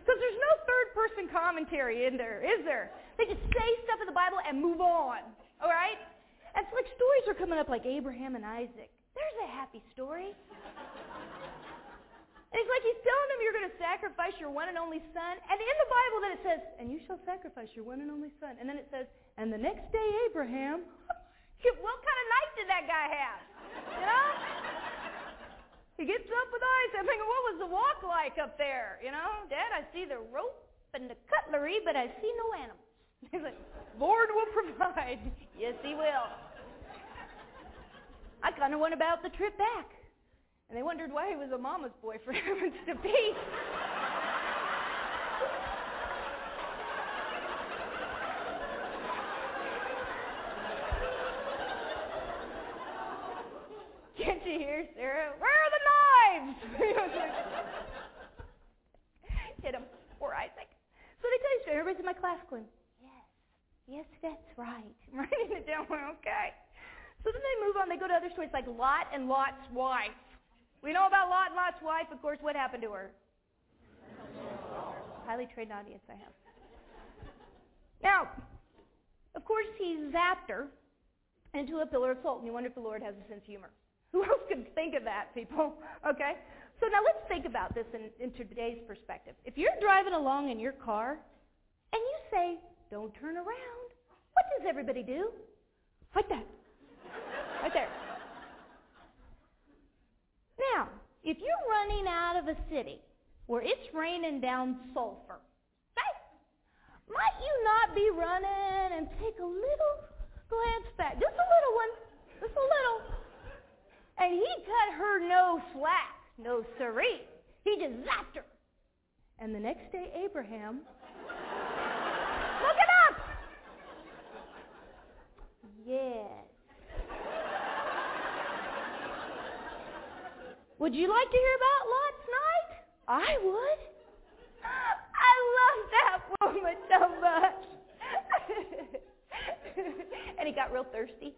Because there's no third-person commentary in there, is there? They just say stuff in the Bible and move on, all right? And it's like stories are coming up like Abraham and Isaac. There's a happy story. And it's like he's telling them you're going to sacrifice your one and only son. And in the Bible then it says, and you shall sacrifice your one and only son. And then it says, and the next day Abraham, what kind of night did that guy have? You know? He gets up with eyes. I'm thinking, what was the walk like up there? You know, Dad, I see the rope and the cutlery, but I see no animals. He's like, Lord will provide. yes, he will. I kind of went about the trip back. And they wondered why he was a mama's boy for heavens to be. Can't you hear Sarah? Where are the knives? Hit him. Poor Isaac. So they tell you straight. Everybody's in my class going, yes, yes, that's right. I'm writing it down. Okay. So then they move on. They go to other stories like Lot and Lot's wife. We know about Lot and Lot's wife. Of course, what happened to her? Highly trained audience I have. Now, of course, he zapped her into a pillar of salt, and you wonder if the Lord has a sense of humor. Who else could think of that, people? Okay? So now let's think about this in, into today's perspective. If you're driving along in your car and you say, don't turn around, what does everybody do? Like that. Right there. Now, if you're running out of a city where it's raining down sulfur, right? Might you not be running and take a little glance back, just a little one, just a little, and he cut her no slack, no siree. He just zapped her. And the next day, Abraham, look it up. Yes. Would you like to hear about Lot's night? I would. I love that woman so much. and he got real thirsty.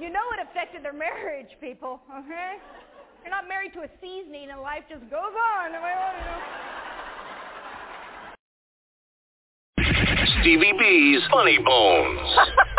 you know it affected their marriage, people, okay? You're not married to a seasoning and life just goes on. You know? Stevie B's Funny Bones.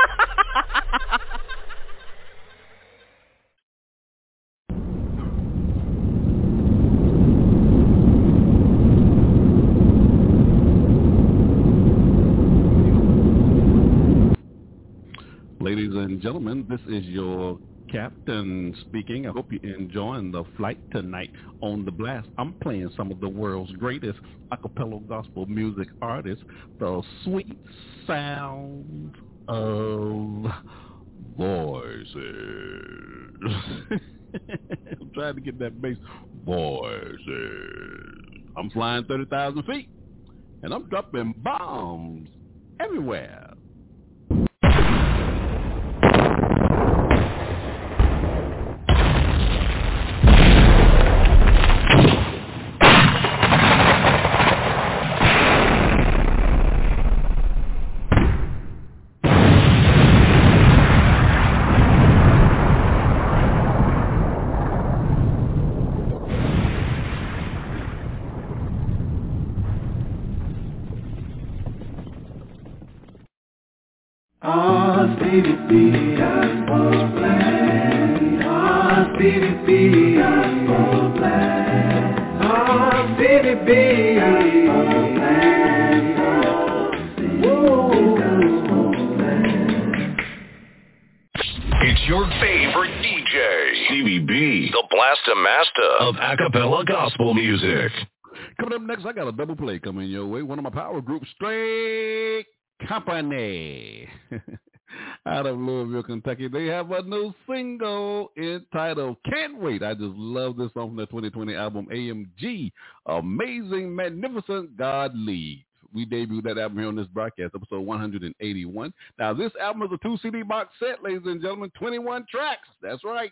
Ladies and gentlemen, this is your captain speaking. I hope you're enjoying the flight tonight on the blast. I'm playing some of the world's greatest a cappella gospel music artists, the sweet sound of voices. I'm trying to get that bass. Voices. I'm flying 30,000 feet, and I'm dropping bombs everywhere. Ah, Stevie B, gospel blast. Ah, Stevie B. Gospel Blast. Oh, Stevie B. Gospel It's your favorite DJ, Stevie B, the Blaster Master of acappella gospel music. Coming up next, I got a double play coming your way. One of my power groups, Straight Company. Out of Louisville, Kentucky. They have a new single entitled Can't Wait. I just love this song from their 2020 album, AMG. Amazing, Magnificent God Leads. We debuted that album here on this broadcast, episode 181. Now, this album is a two CD box set, ladies and gentlemen, 21 tracks. That's right.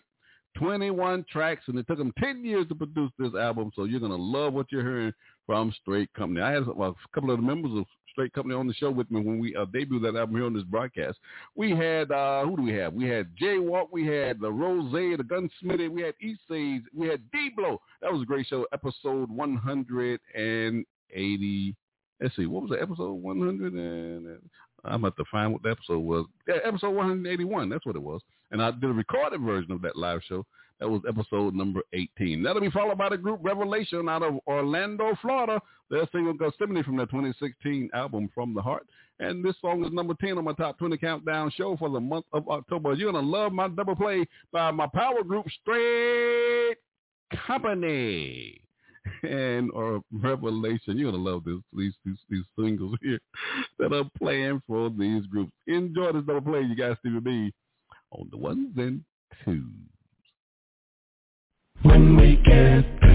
21 tracks, and it took them 10 years to produce this album, so you're going to love what you're hearing from Straight Company. I had a couple of the members of Straight Company on the show with me when we uh, debuted that album here on this broadcast. We had, uh, who do we have? We had Jay Walk, we had the Rose, the Gunsmithy, we had East we had D-Blow. That was a great show, episode 180. Let's see, what was the episode 100? And I'm about to find what the episode was. Yeah, episode 181, that's what it was. And I did a recorded version of that live show. That was episode number 18. That'll be followed by the group Revelation out of Orlando, Florida. Their single Gethsemane from their 2016 album From the Heart. And this song is number 10 on my top 20 countdown show for the month of October. You're going to love my double play by my power group Straight Company and or Revelation. You're gonna love this these these, these singles here that are playing for these groups. Enjoy this double play, you guys. Stevie B on the ones and twos. When we get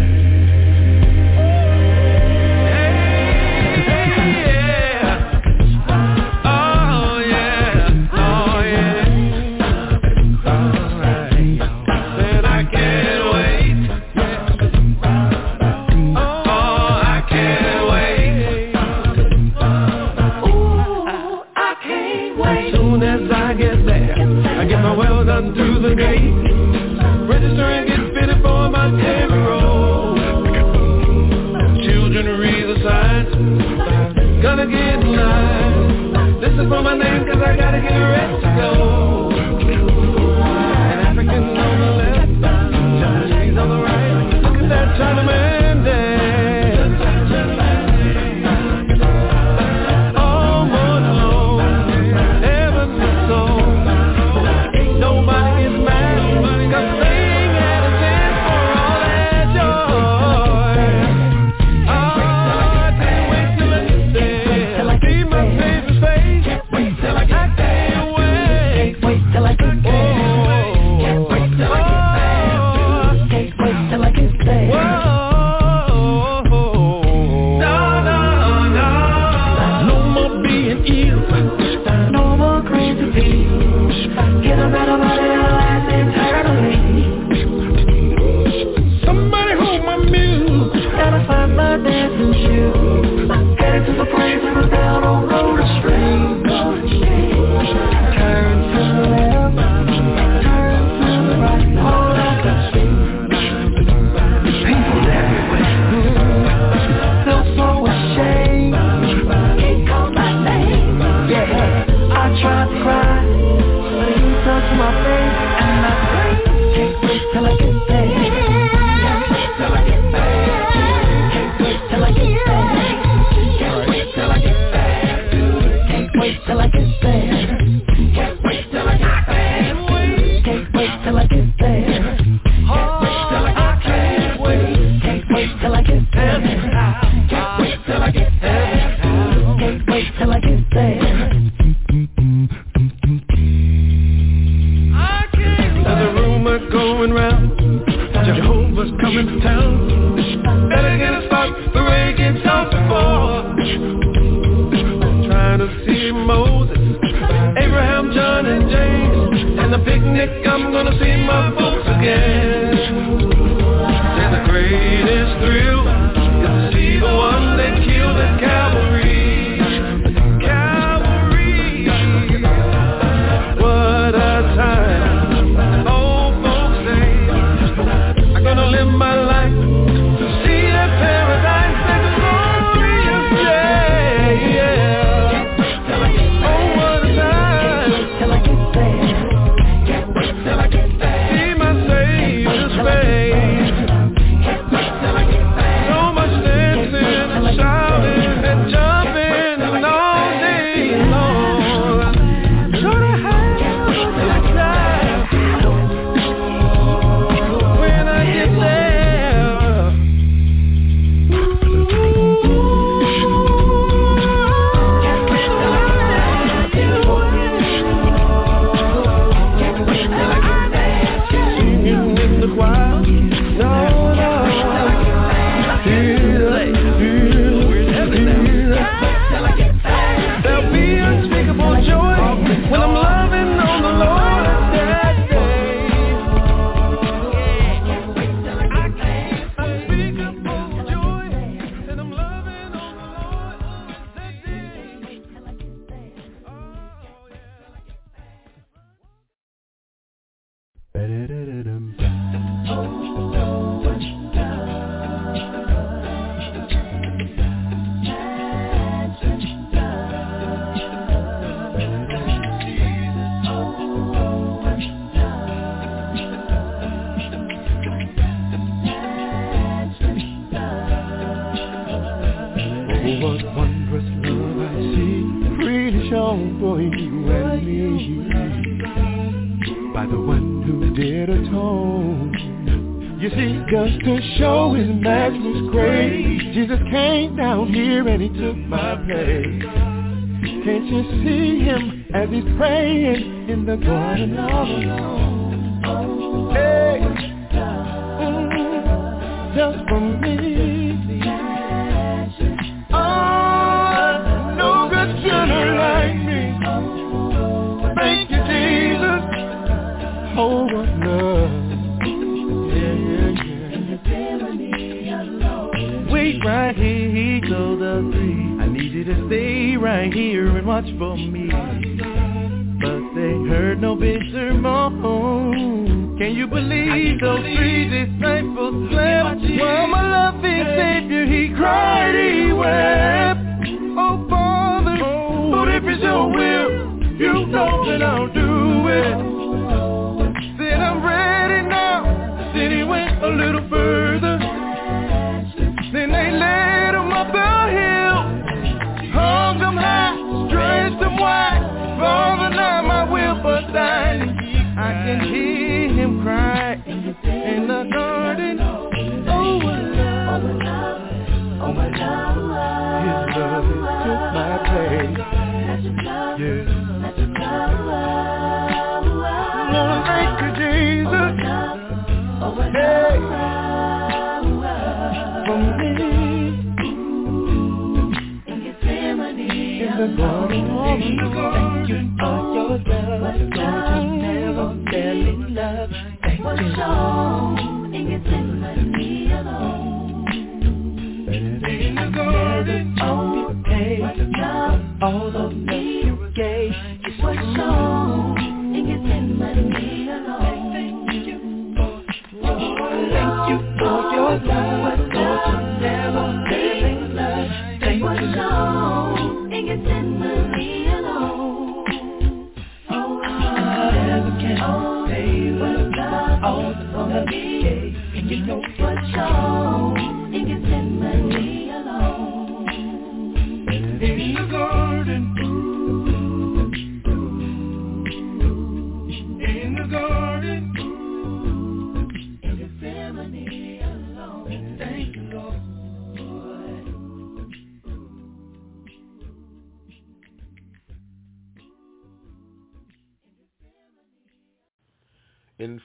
I gotta get a to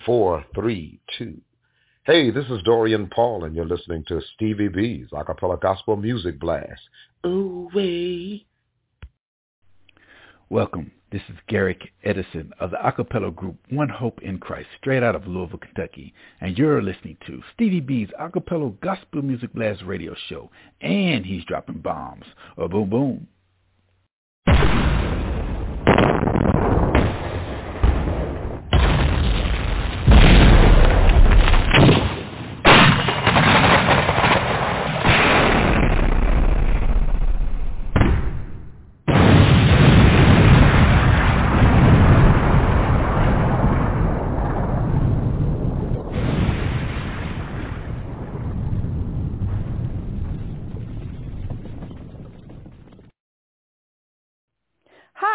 four, three, two. Hey, this is Dorian Paul, and you're listening to Stevie B's Acappella Gospel Music Blast. Ooh wee. Welcome. This is Garrick Edison of the acappella group One Hope in Christ, straight out of Louisville, Kentucky, and you're listening to Stevie B's acappella gospel music blast radio show, and he's dropping bombs. Oh, boom, boom.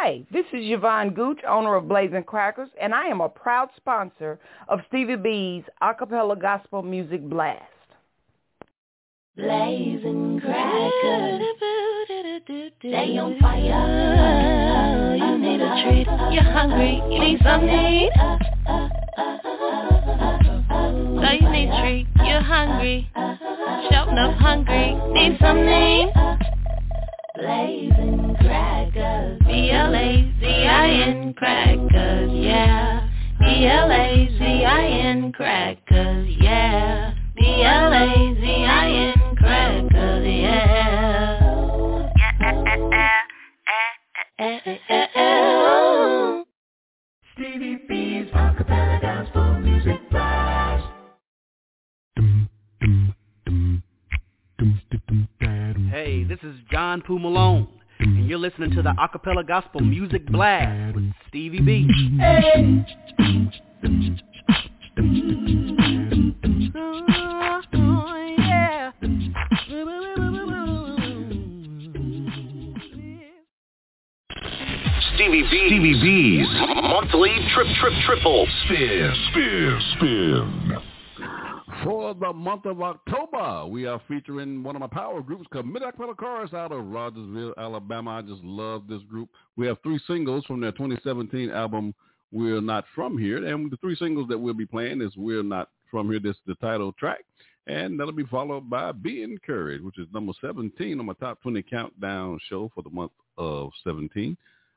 Hi, this is Yvonne Gooch, owner of Blazing Crackers, and I am a proud sponsor of Stevie B's Acappella Gospel Music Blast. Blazing crackers, stay on fire. You need a treat, you're hungry, you need to eat. So you need a treat, you're hungry, shouting up hungry, need to eat. Blazing crackers, B-L-A-Z-I-N crackers, yeah. B-L-A-Z-I-N crackers, yeah. B-L-A-Z-I-N crackers, yeah. Yeah, yeah, yeah, yeah. Stevie B's Acappella Gospel Music Blast. Hey, this is John Poo Malone, and you're listening to the Acappella Gospel Music Blast with Stevie B. Stevie B. Stevie B's monthly trip trip triple spin spin spin. For the month of October, we are featuring one of my power groups, Committed Acappella Chorus out of Rogersville, Alabama. I just love this group. We have three singles from their 2017 album, We're Not From Here. And the three singles that we'll be playing is We're Not From Here. This is the title track. And that'll be followed by Be Encouraged, which is number 17 on my top 20 countdown show for the month of 17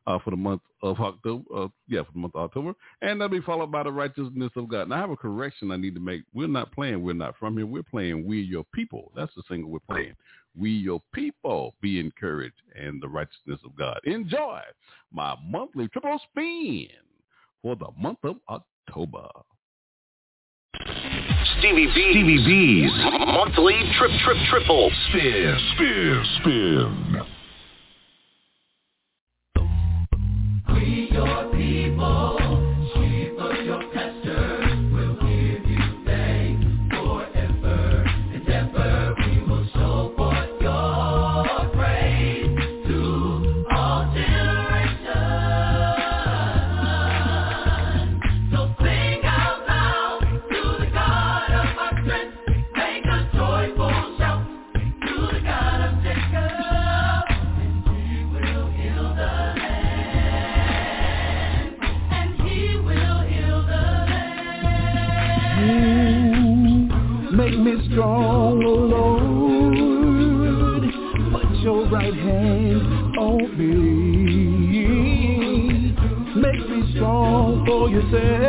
uh, for the month of October. Uh, yeah, for the month of October, and that'll be followed by the righteousness of God. Now I have a correction I need to make. We're not playing. We're not from here. We're playing. We your people. That's the single we're playing. We your people. Be encouraged and the righteousness of God. Enjoy my monthly triple spin for the month of October. Stevie B. Stevie B's monthly trip trip triple spin spin spin. Your people, strong, O Lord. Put your right hand on me. Make me strong for yourself.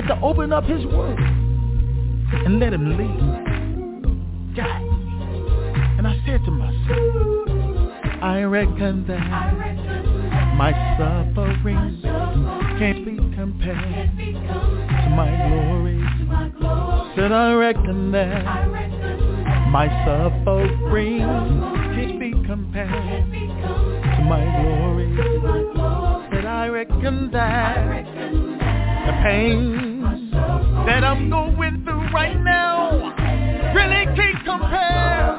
had to open up his word and let him lead. God. And I said to myself, I reckon that my suffering can't be compared to my glory. Said I reckon that my suffering can't be compared to my glory. Said I reckon that the pain that I'm going through right now really can't compare.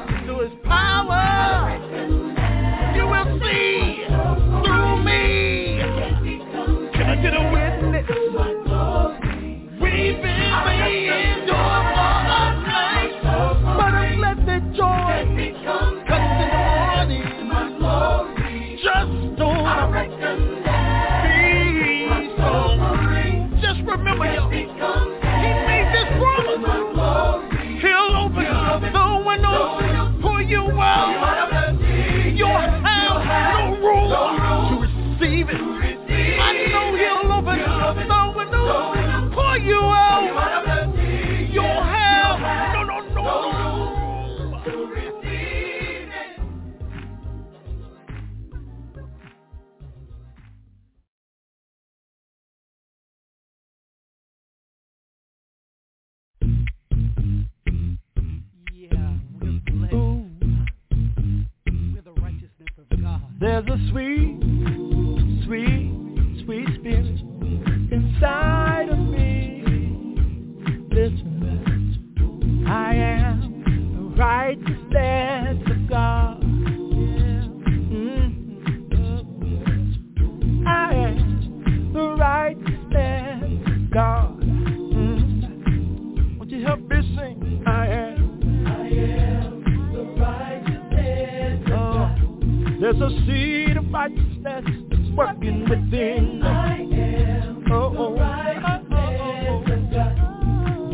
see the righteousness that's working within. I am oh, oh. oh,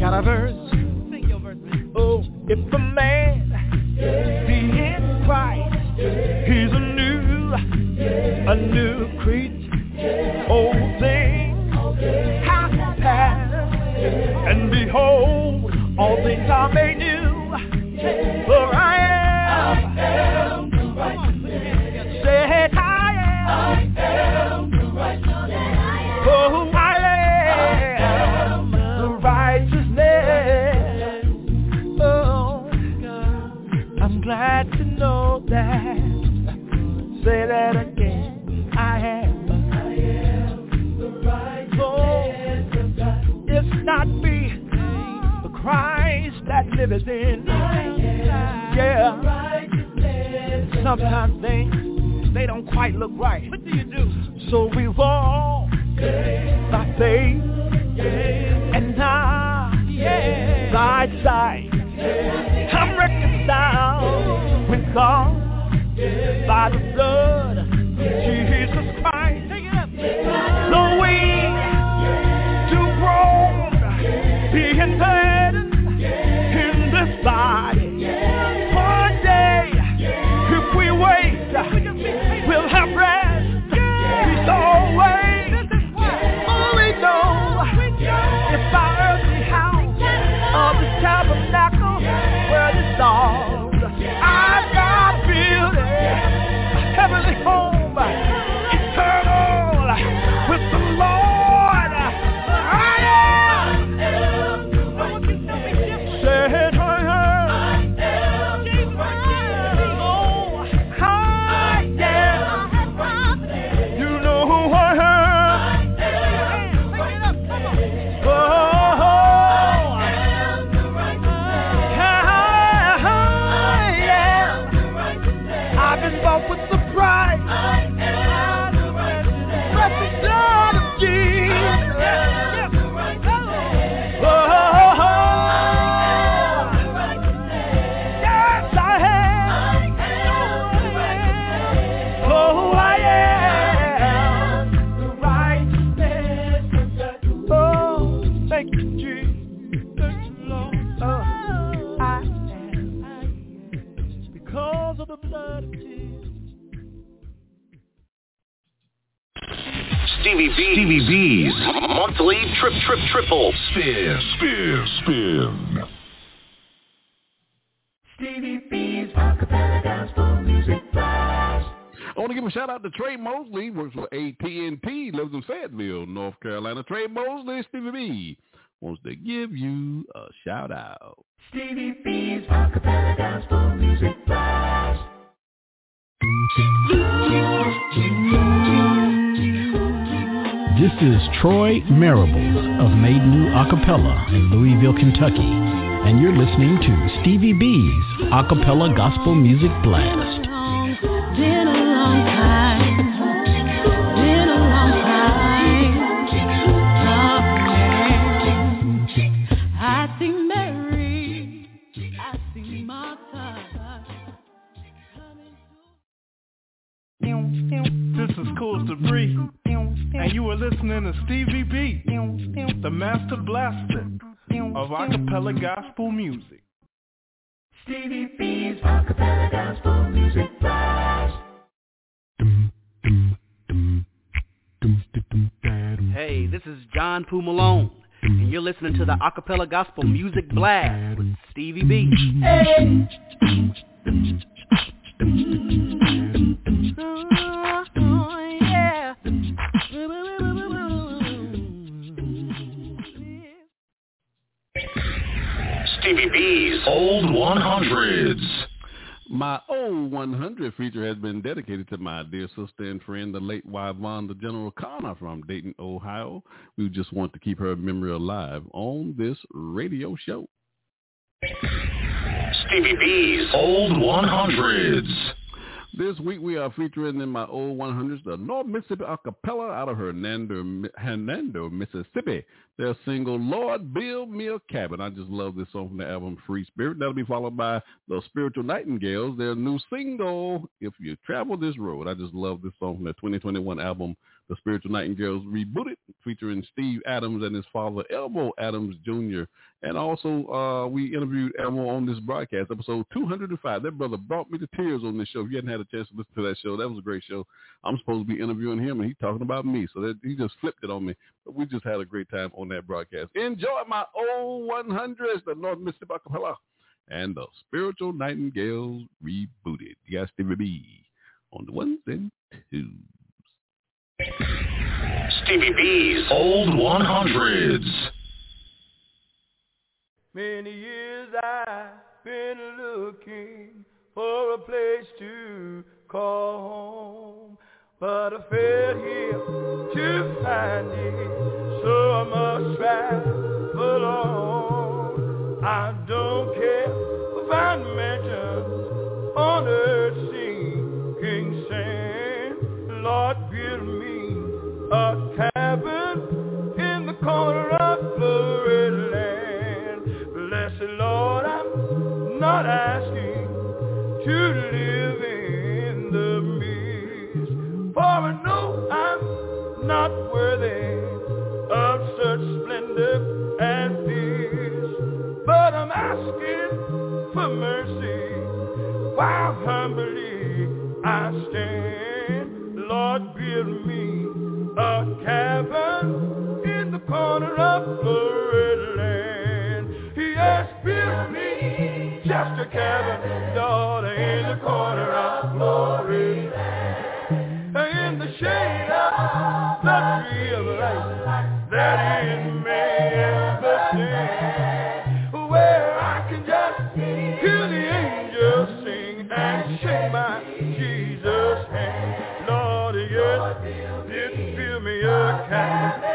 Got a verse. Oh, if a man be in Christ, he's a new, a new creature. Old things have passed, and behold, all things are made new. Sometimes things they don't quite look right. What do you do? So we walk by faith and now side to side. I'm reconciled with God spin. Stevie B's acappella gospel music blast. I want to give a shout out to Trey Mosley, works for AT&T, lives in Fayetteville, North Carolina. Trey Mosley, Stevie B, wants to give you a shout out. Stevie B's acappella gospel music blast. This is Troy Marables of Made New Acapella in Louisville, Kentucky, and you're listening to Stevie B's Acappella Gospel Music Blast. This is Cool Debris, and you are listening to Stevie B, the master blaster of acappella gospel music. Stevie B's acappella gospel music blast. Hey, this is John Poo Malone, and you're listening to the Acappella Gospel Music Blast with Stevie B. Stevie B's old 100s. My old 100 feature has been dedicated to my dear sister and friend, the late Yvonne the General Connor from Dayton, Ohio. We just want to keep her memory alive on this radio show. Stevie B's old 100s. This week we are featuring in my old 100s the North Mississippi Acapella out of Hernando, Hernando, Mississippi. Their single, Lord Build Me a Cabin. I just love this song from the album Free Spirit. That'll be followed by the Spiritual Nightingales, their new single, If You Travel This Road. I just love this song from their 2021 album, The Spiritual Nightingales Rebooted, featuring Steve Adams and his father, Elmo Adams Jr. And also, uh, we interviewed Elmo on this broadcast, episode 205. That brother brought me to tears on this show. If you hadn't had a chance to listen to that show, that was a great show. I'm supposed to be interviewing him, and he's talking about me. So that, he just flipped it on me. But we just had a great time on that broadcast. Enjoy my old 100s, the North Mississippi Acapella and the Spiritual Nightingales Rebooted. You got B on the ones and twos. Stevie B's Old 100s. Many years I've been looking for a place to call home, but I failed here to find it, so I must travel on. I don't care if I mansions on not asking to live in the mist, for I know I'm not worthy of such splendor and peace. But I'm asking for mercy while humbly I stand. Lord, build me a cabin in the corner of Florida cabin, Lord, in the corner of glory. In the shade of the tree of life that in may ever stand. Where I can just hear the angels sing and shake my Jesus hand. Lord, yes, did build me a cabin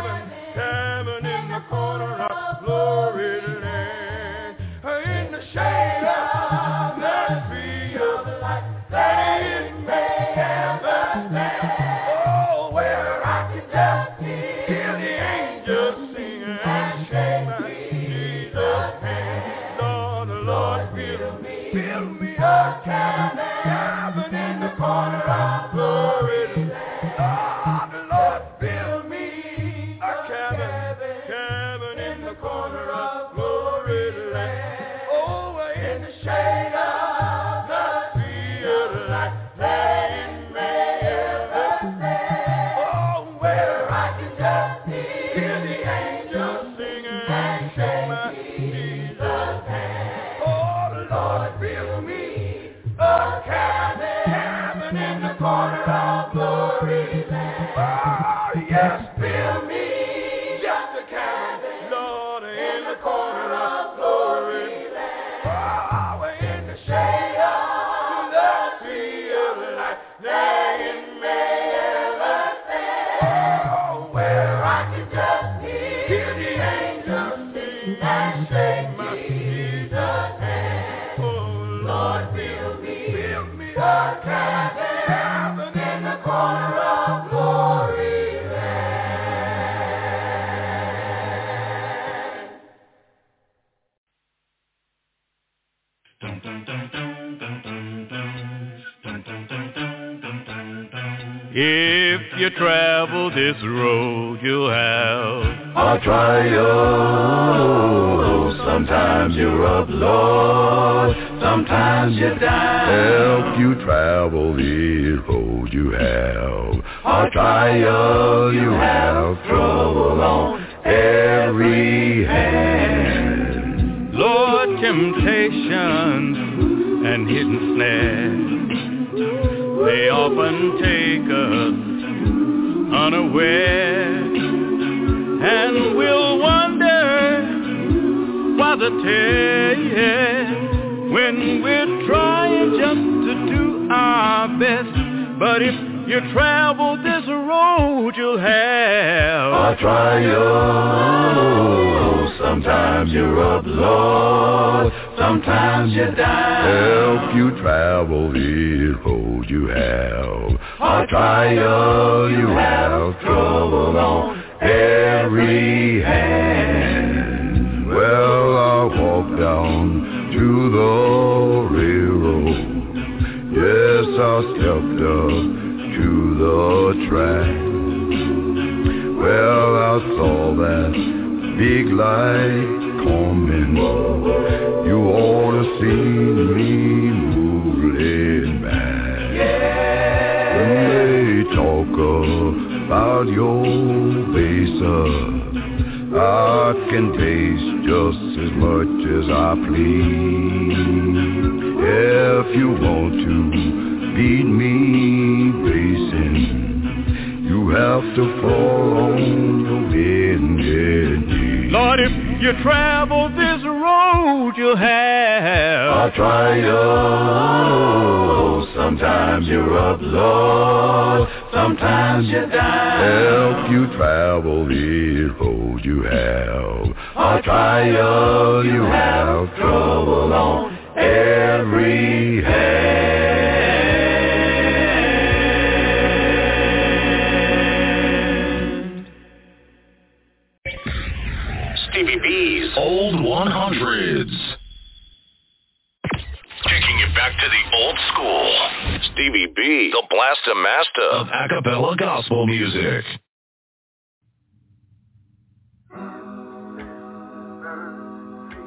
cabin, cabin in the corner of glory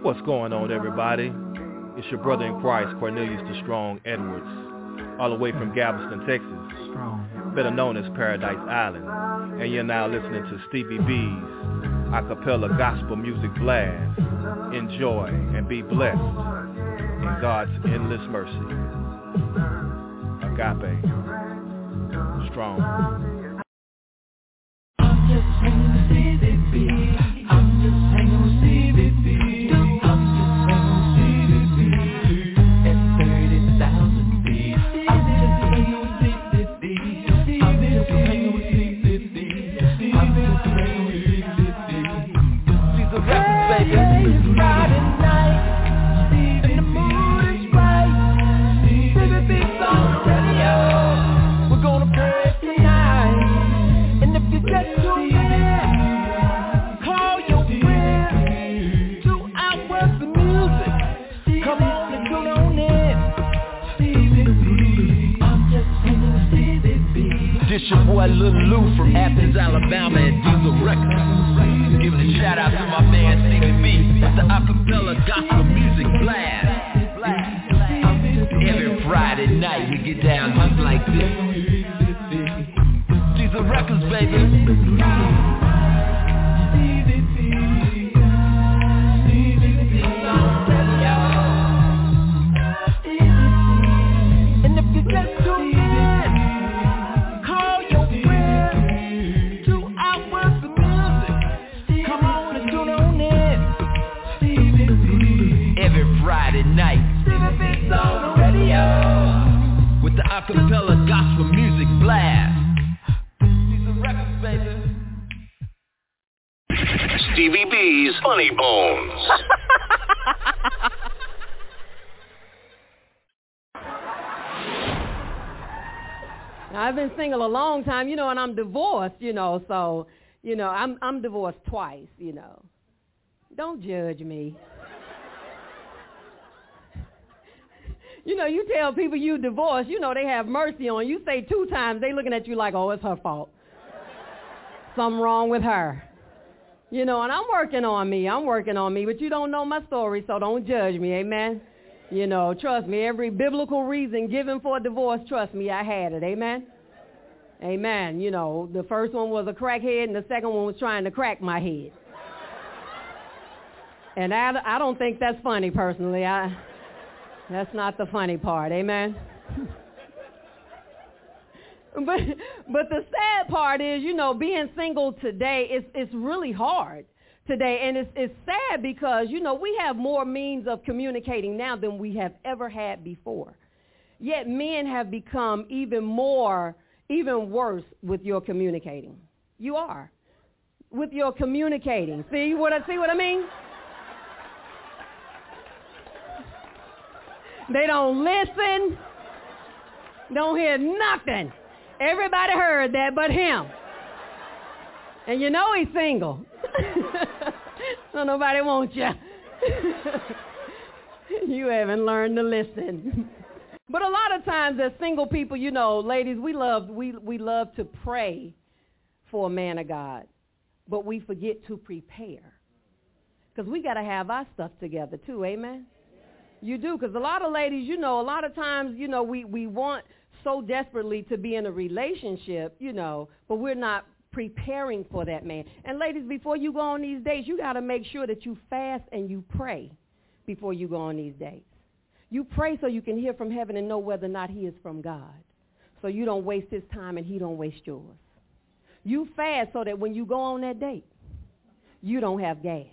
What's going on, everybody? It's your brother in Christ, Cornelius the Strong Edwards, all the way from Galveston, Texas, better known as Paradise Island. And you're now listening to Stevie B's acappella gospel music blast. Enjoy and be blessed in God's endless mercy. Agape. Strong. Long time, you know, and I'm divorced, you know, so, you know, I'm I'm divorced twice, you know. Don't judge me. you know, you tell people you divorced, you know, they have mercy on you. Say two times, they looking at you like, oh, it's her fault. Something wrong with her. You know, and I'm working on me. I'm working on me, but you don't know my story, so don't judge me. Amen. You know, trust me, every biblical reason given for a divorce, trust me, I had it. Amen. Amen. You know, the first one was a crackhead and the second one was trying to crack my head. And I, I don't think that's funny personally. I, that's not the funny part. Amen. but but the sad part is, you know, being single today is it's really hard today. And it's, it's sad because, you know, we have more means of communicating now than we have ever had before. Yet men have become even more, even worse with your communicating. You are. With your communicating. See what I see what I mean? They don't listen. Don't hear nothing. Everybody heard that but him. And you know he's single. so nobody wants you. you haven't learned to listen. but a lot of times as single people, you know, ladies, we love we we love to pray for a man of God, but we forget to prepare. Because we got to have our stuff together too, amen? You do, because a lot of ladies, you know, a lot of times, you know, we, we want so desperately to be in a relationship, you know, but we're not preparing for that man. And ladies, before you go on these dates, you got to make sure that you fast and you pray before you go on these dates. You pray so you can hear from heaven and know whether or not he is from God. So you don't waste his time and he don't waste yours. You fast so that when you go on that date, you don't have gas.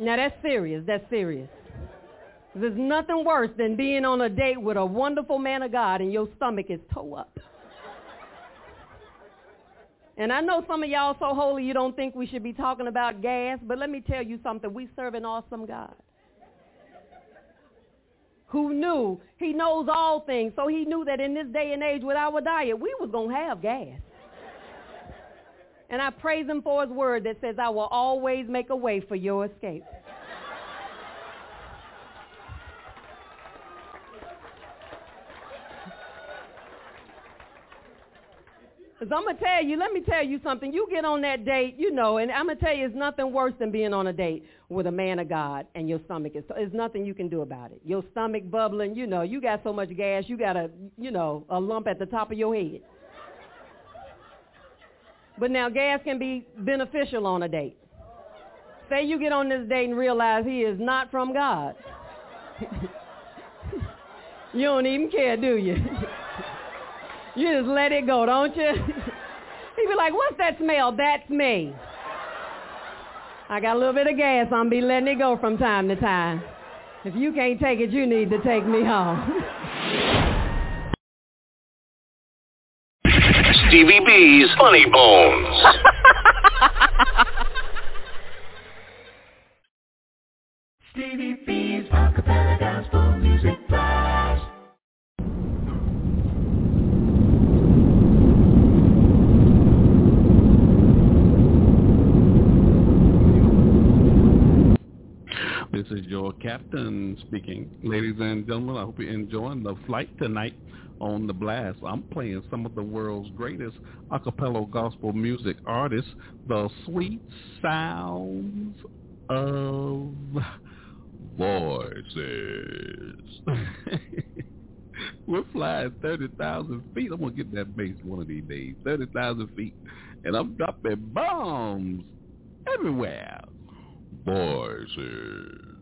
Now that's serious. That's serious. There's nothing worse than being on a date with a wonderful man of God and your stomach is toe up. And I know some of y'all so holy you don't think we should be talking about gas, but let me tell you something. We serve an awesome God who knew he knows all things. So he knew that in this day and age with our diet, we was going to have gas. And I praise him for his word that says, I will always make a way for your escape. Because I'm going to tell you, let me tell you something. You get on that date, you know, and I'm going to tell you, it's nothing worse than being on a date with a man of God and your stomach is, there's nothing you can do about it. Your stomach bubbling, you know, you got so much gas, you got a, you know, a lump at the top of your head. But now gas can be beneficial on a date. Say you get on this date and realize he is not from God. you don't even care, do you? you just let it go, don't you? He'd be like, what's that smell? That's me. I got a little bit of gas. I'm be letting it go from time to time. If you can't take it, you need to take me home. Stevie B's Funny Bones. Stevie B's your captain speaking. Ladies and gentlemen, I hope you're enjoying the flight tonight on the blast. I'm playing some of the world's greatest a cappella gospel music artists, the sweet sounds of voices. We're flying 30,000 feet. I'm going to get that base one of these days. 30,000 feet. And I'm dropping bombs everywhere. Voices.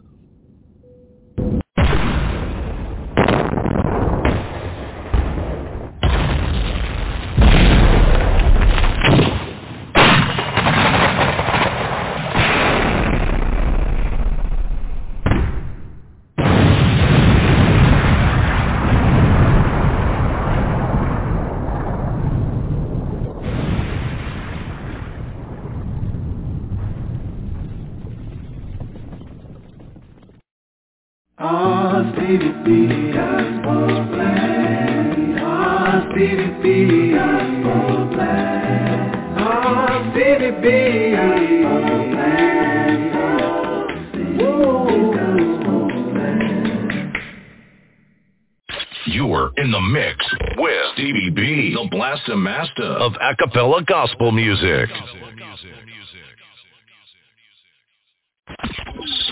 Master of Acappella Gospel Music.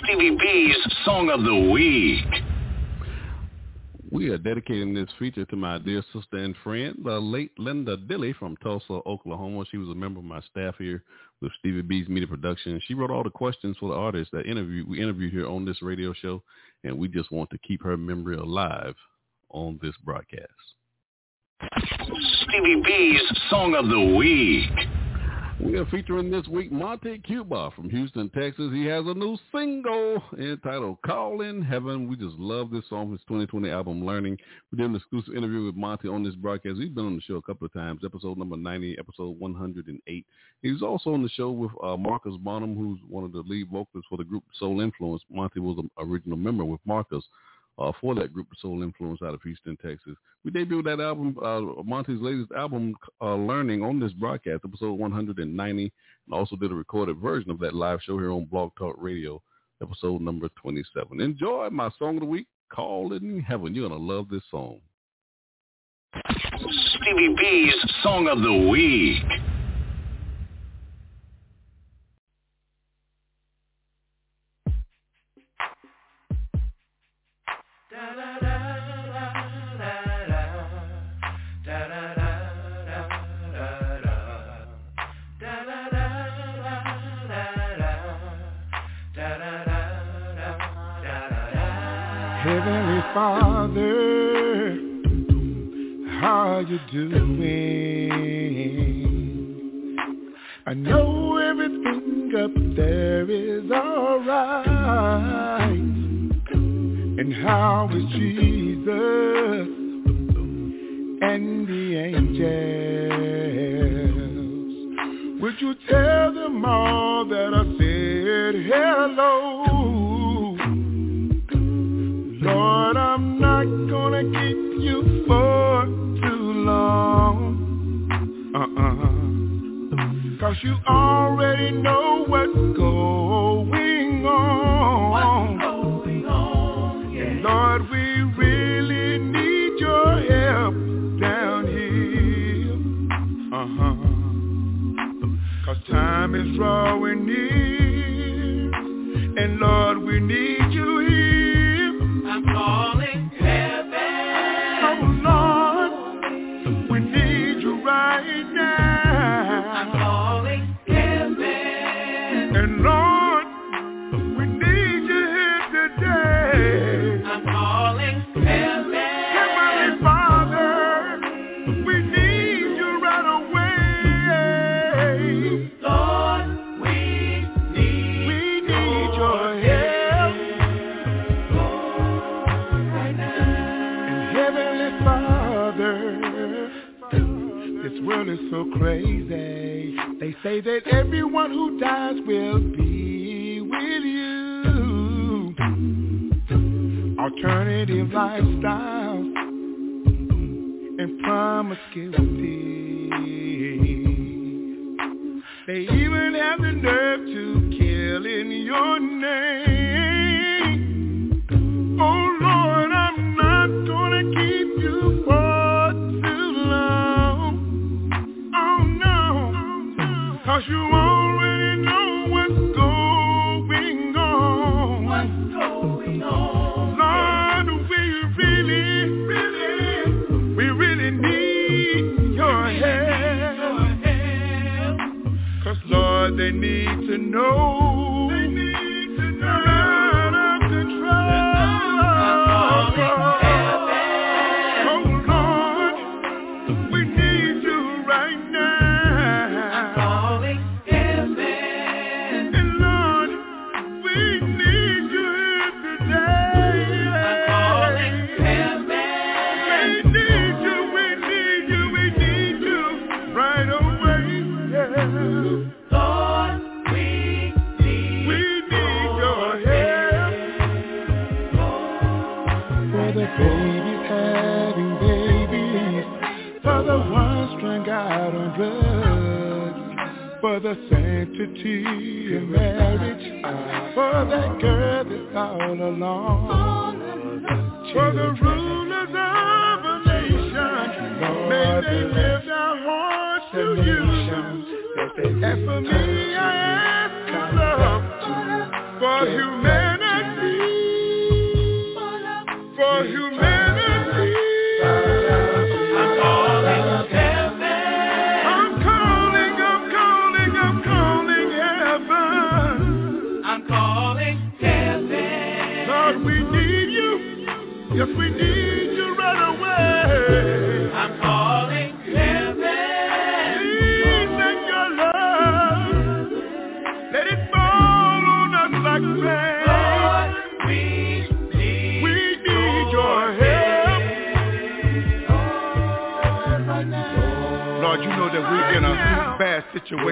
Stevie B's Song of the Week. We are dedicating this feature to my dear sister and friend, the late Linda Dilly from Tulsa, Oklahoma. She was a member of my staff here with Stevie B's Media Production. She wrote all the questions for the artists that interview we interviewed here on this radio show, and we just want to keep her memory alive on this broadcast. Stevie B's Song of the Week. We are featuring this week Monte Cuba from Houston, Texas. He has a new single entitled Calling Heaven. We just love this song his 2020 album, Learning. We did an exclusive interview with Monte on this broadcast. He's been on the show a couple of times, episode number 90, episode 108. He's also on the show with uh, Marcus Bonham, who's one of the lead vocalists for the group Soul Influence. Monte was an original member with Marcus uh, for that group of Soul Influence out of Houston, Texas. We debuted that album, uh, Monte's latest album, uh, Learning, on this broadcast, episode 190, and also did a recorded version of that live show here on Blog Talk Radio, episode number 27. Enjoy my song of the week, Calling Heaven. You're going to love this song. Stevie B's Song of the Week. Doing? I know everything up there is alright. And how is Jesus and the angels? You already know that everyone who dies will be with you. Alternative lifestyles and promiscuity.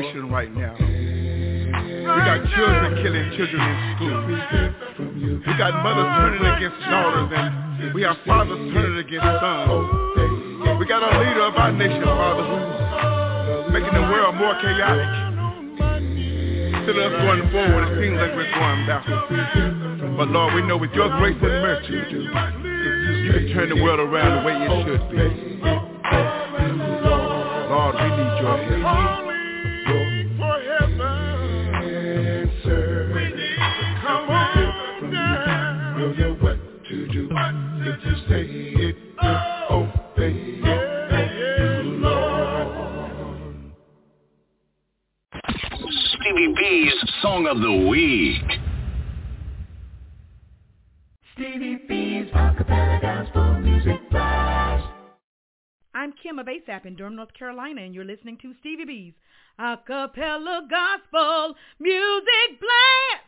Situation right now. We got children killing children in school. We got mothers turning against daughters and we have fathers turning against sons. We got a leader of our nation, Father, who's making the world more chaotic. Instead of us going forward, it seems like we're going backwards. But Lord, we know with your grace and mercy, you can turn the world around the way it should be. Lord, we need your help. In Durham, North Carolina, and you're listening to Stevie B's Acappella Gospel Music Blast.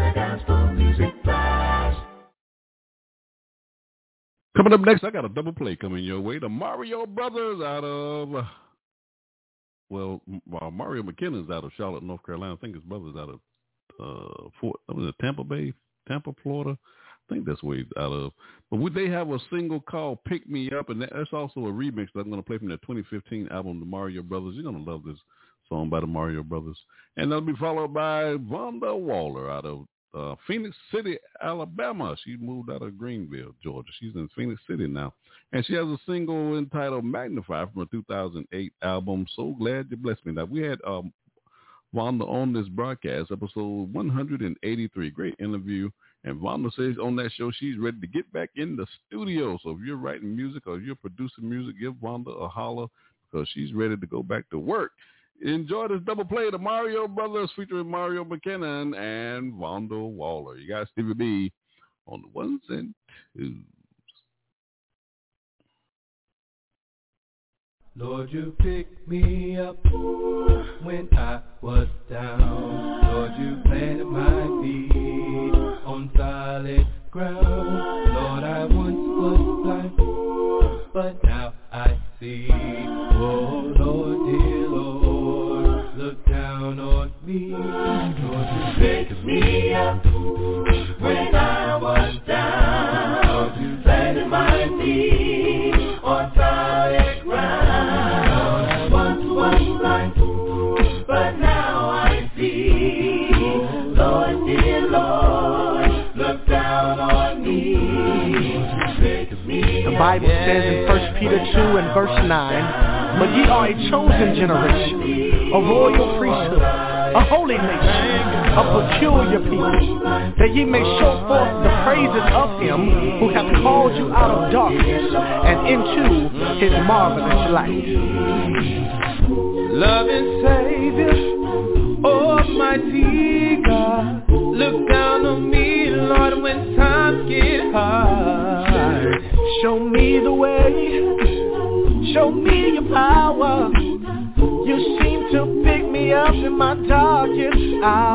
Coming up next, I got a double play coming your way. The Mario Brothers out of, well, M- uh, Mario McKinnon's out of Charlotte, North Carolina. I think his brother's out of uh, Fort, was it Tampa Bay, Tampa, Florida. I think that's where he's out of. But would they have a single called "Pick Me Up," and that's also a remix that I'm going to play from their 2015 album, The Mario Brothers. You're going to love this song by the Mario Brothers, and that'll be followed by Vonda Waller out of uh, Phenix City, Alabama. She moved out of Greenville, Georgia. She's in Phenix City now, and she has a single entitled "Magnify" from a 2008 album. So glad you blessed me. Now we had um, Vonda on this broadcast, episode 183. Great interview. And Vonda says on that show she's ready to get back in the studio. So if you're writing music or you're producing music, give Vonda a holler because she's ready to go back to work. Enjoy this double play, of the Mario Brothers featuring Mario McKinnon and Vonda Waller. You got Stevie B on the ones and twos. Lord, you picked me up when I was down. Lord, you planted my feet on solid ground. Lord, I once was blind, but now I see. Oh, me. Lord, you picked me up when I was down. Lord, you planted my feet on solid ground. Lord, I once was blind, but now I see. Lord, dear Lord, look down on me The Bible says in 1 Peter 2 and verse 9, But ye are a chosen generation, a royal priesthood, a holy nation, a peculiar people, that ye may show forth the praises of him who hath called you out of darkness and into his marvelous light. Loving Savior, oh mighty God, look down on me, Lord, when times get hard. Show me the way, show me your power. You seem to pick me up in my out.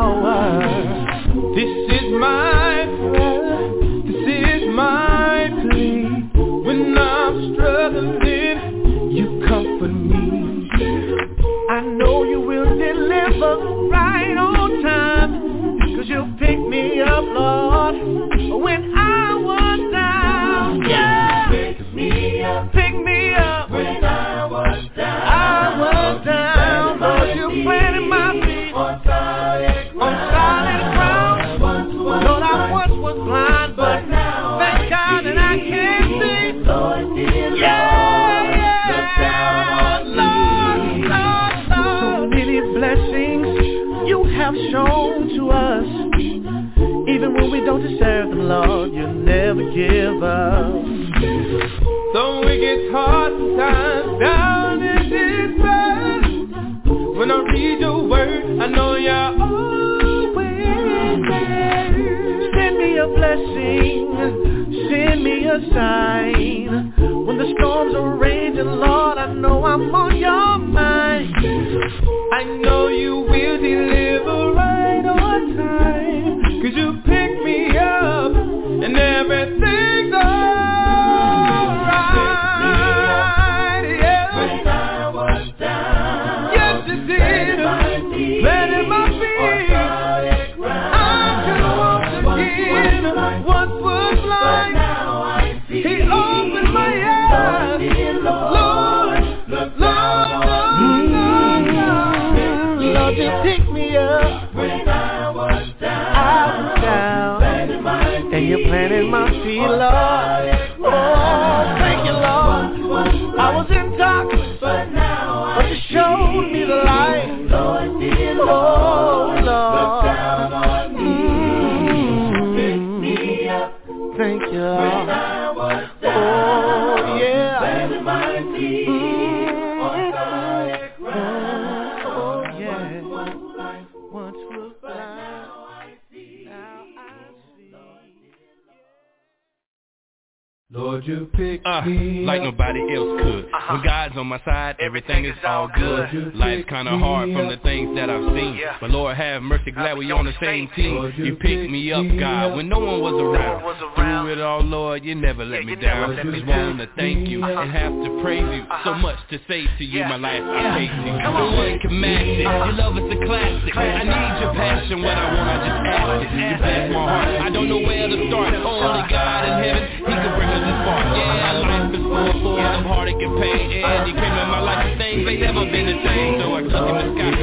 glad we on the same team. You picked me up, God, when no one was around. Through it all, Lord, you never let me down. Just want to thank you and have to praise you. So much to say to you, my life, I praise you. No one can match it. Your love is a classic. I need your passion. What I want, I just ask it. You my heart. I don't know where to start. Only God in heaven, He can bring us this far. Yeah, life is full, full of heartache and pain. And He came in my life. Things ain't never been the same. So I took Him to sky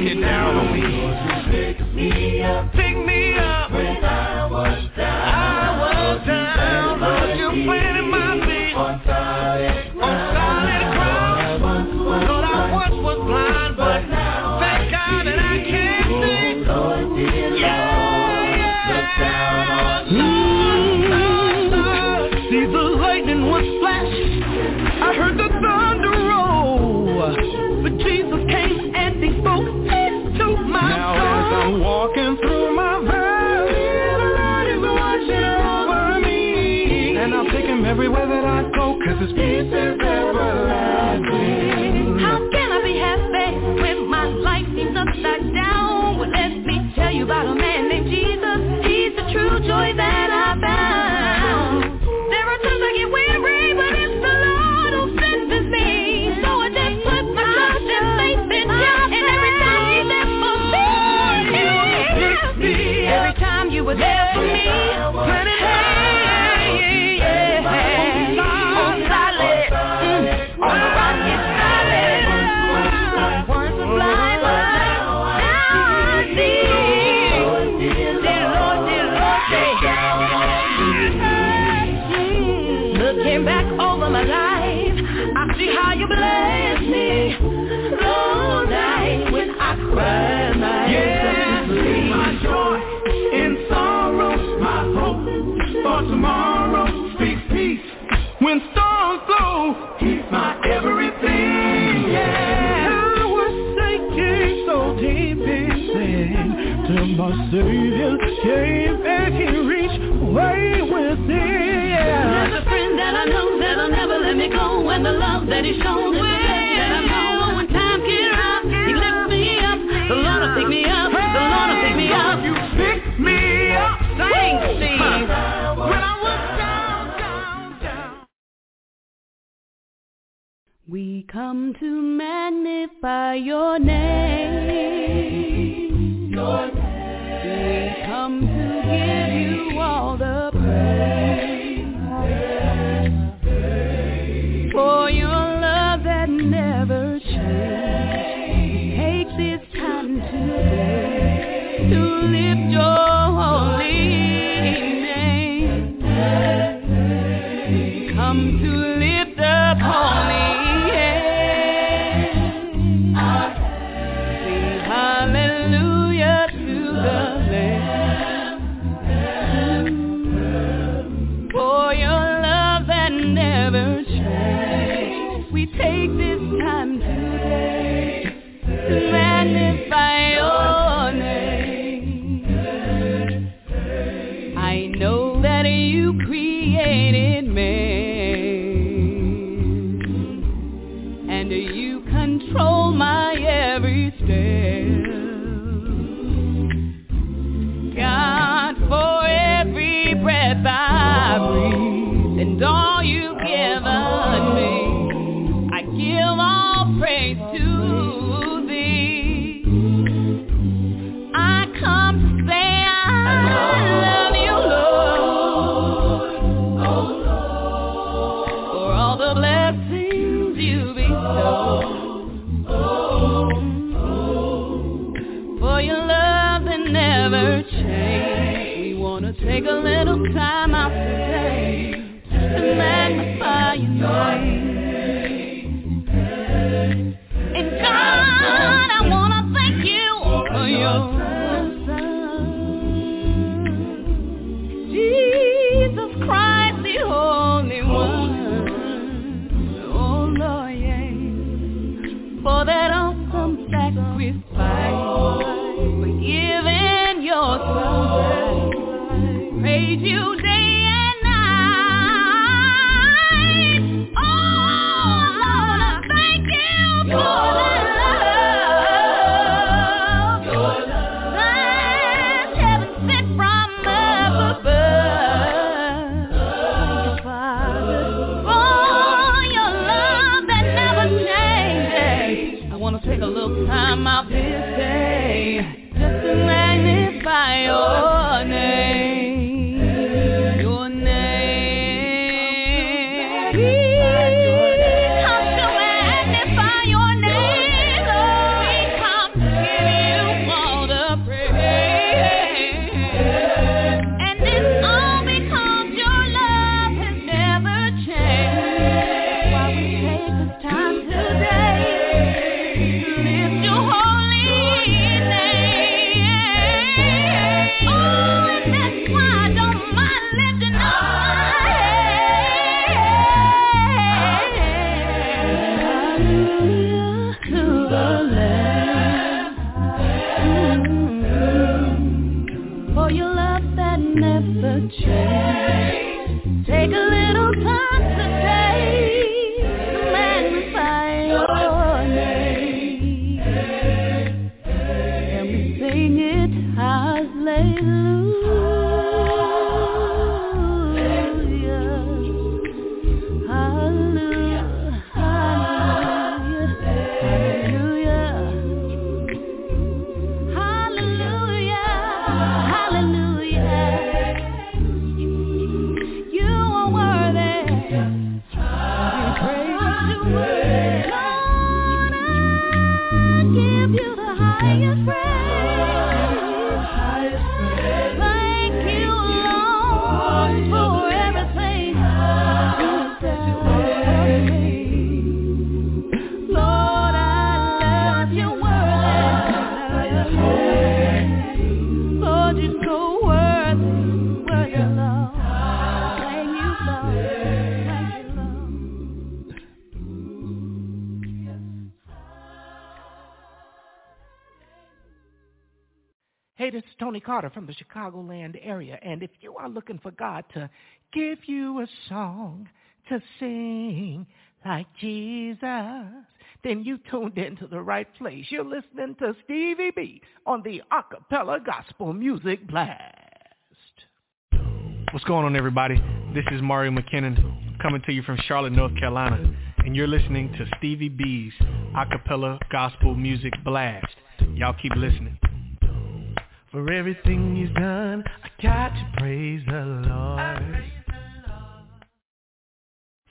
putting down on me. the love that He showed me. That I know when get rough, He lifts me up. Lord pick me up. change. Take a Carter from the Chicagoland area. And if you are looking for God to give you a song to sing like Jesus, then you tuned into the right place. You're listening to Stevie B on the Acappella Gospel Music Blast. What's going on, everybody? This is Mario McKinnon coming to you from Charlotte, North Carolina, and you're listening to Stevie B's Acappella Gospel Music Blast. Y'all keep listening. For everything he's done, I got to praise the Lord.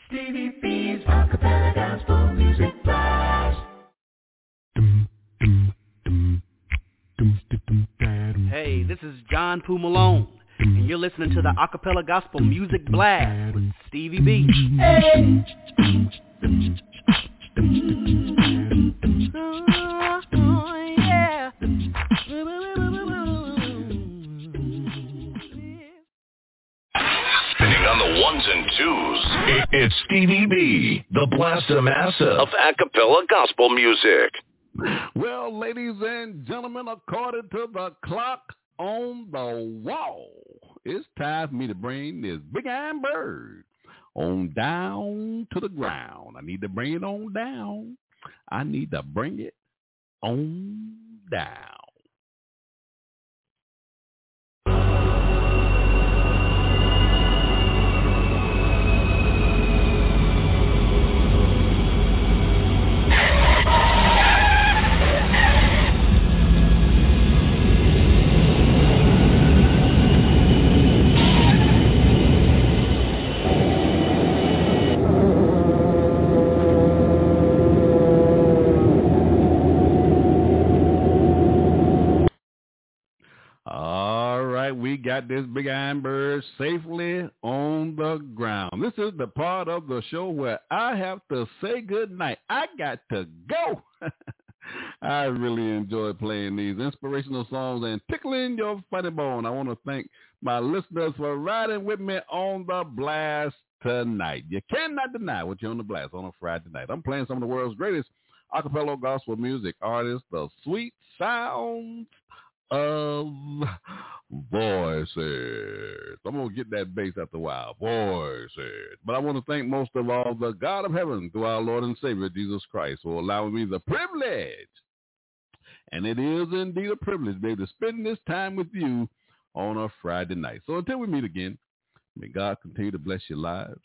Stevie B's Acappella Gospel Music Blast. Hey, this is John Poo Malone, and you're listening to the Acappella Gospel Music Blast with Stevie B. Hey. On the ones and twos. It's Stevie B, the Blaster Massa of acappella gospel music. Well, ladies and gentlemen, according to the clock on the wall, it's time for me to bring this big iron bird on down to the ground. I need to bring it on down. I need to bring it on down. All right, we got this big iron bird safely on the ground. This is the part of the show where I have to say good night. I got to go. I really enjoy playing these inspirational songs and tickling your funny bone. I want to thank my listeners for riding with me on the blast tonight. You cannot deny what you're on the blast on a Friday night. I'm playing some of the world's greatest acappella gospel music artists, the sweet sounds of voices. I'm going to get that bass after a while. Voices. But I want to thank most of all the God of heaven through our Lord and Savior Jesus Christ for allowing me the privilege. And it is indeed a privilege, baby, to spend this time with you on a Friday night. So until we meet again, may God continue to bless your lives.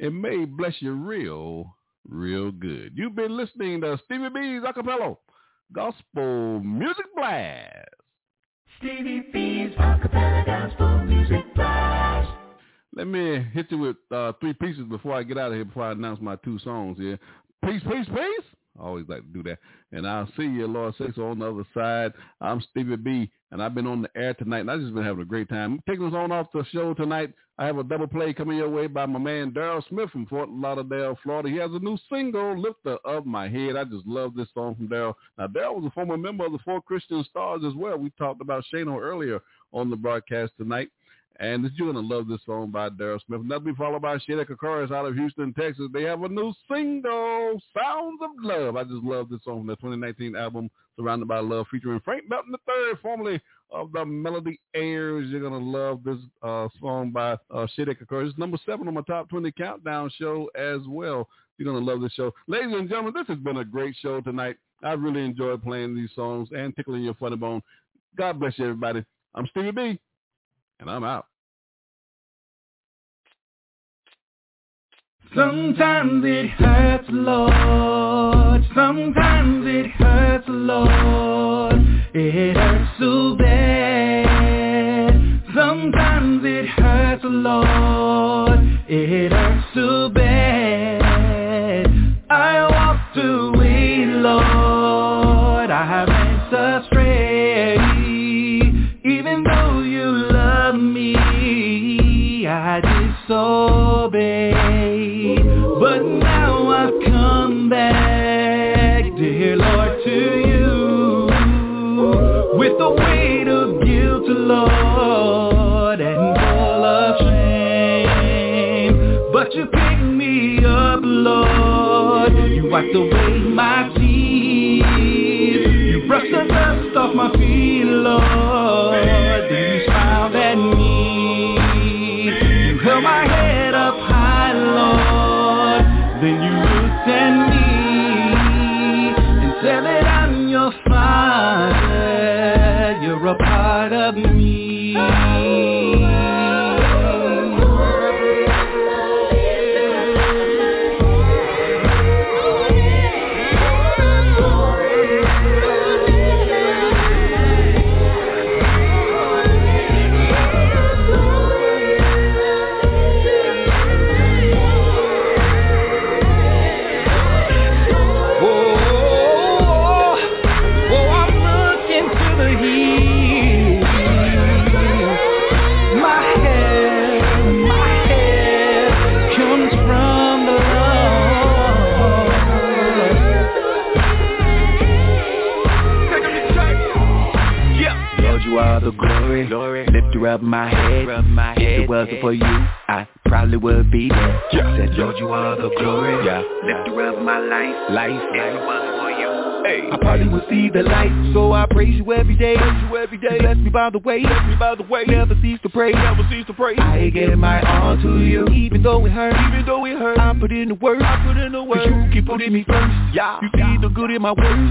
and may bless you real, real good. You've been listening to Stevie B's Acappella Gospel Music Blast. Stevie B's Acappella Gospel Music Blast. Let me hit you with uh, three pieces before I get out of here, before I announce my two songs here. Peace, peace, peace. I always like to do that. And I'll see you, Lord so, on the other side. I'm Stevie B, and I've been on the air tonight, and I've just been having a great time. Taking us on off the show tonight, I have a double play coming your way by my man Daryl Smith from Fort Lauderdale, Florida. He has a new single, Lifter of My Head. I just love this song from Daryl. Now, Daryl was a former member of the Four Christian Stars as well. We talked about Shano earlier on the broadcast tonight. And you're going to love this song by Daryl Smith. And that'll be followed by Shada Kakaris out of Houston, Texas. They have a new single, Sounds of Love. I just love this song from their 2019 album, Surrounded by Love, featuring Frank Belton III, formerly of the Melody Airs. You're going to love this uh, song by uh, Shada Kakaris. It's number seven on my top 20 countdown show as well. You're going to love this show. Ladies and gentlemen, this has been a great show tonight. I really enjoyed playing these songs and tickling your funny bone. God bless you, everybody. I'm Stevie B and I'm out. Sometimes it hurts, Lord. Sometimes it hurts, Lord. It hurts so bad. Sometimes it hurts, Lord. It hurts so bad. I walked away, Lord. I have been astray. Even though you love me, I disobey. But now I've come back, With the weight of guilt, Lord, and full of shame. But you picked me up, Lord. You wiped away my tears. You brushed the dust off my feet, Lord. Rub my head. Rub my if head, it wasn't for you, I probably would be dead. Yeah. Said, Lord, you are the glory. Yeah. Lifter of my life. Life. If Hey. I probably would see the light, so I praise you every day. Praise you every day. Bless me by the way. Bless me by the way. Never cease to pray. Never cease to pray. I give my all to you, even though it hurt. Even though it hurt. I put in the work. I put in the work. Cause you keep putting me first. Yeah. You see the good in my words.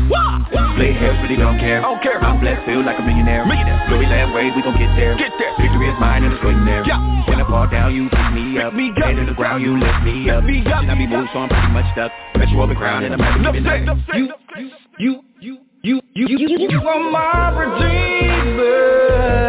Play hairs, really don't care. I Don't care. I'm blessed, feel like a millionaire. Millionaire. Glory land way, we gon' get there. Get there. Victory is mine and it's waiting there. Yeah. Fall down, you pick me up. Pick me up. Head in the ground, you lift me up. Me up. And I be moved, so I'm pretty much stuck. Bet you on the ground and I'm never giving up. You, you, you, you. You, you, you, you, you are my redeemer.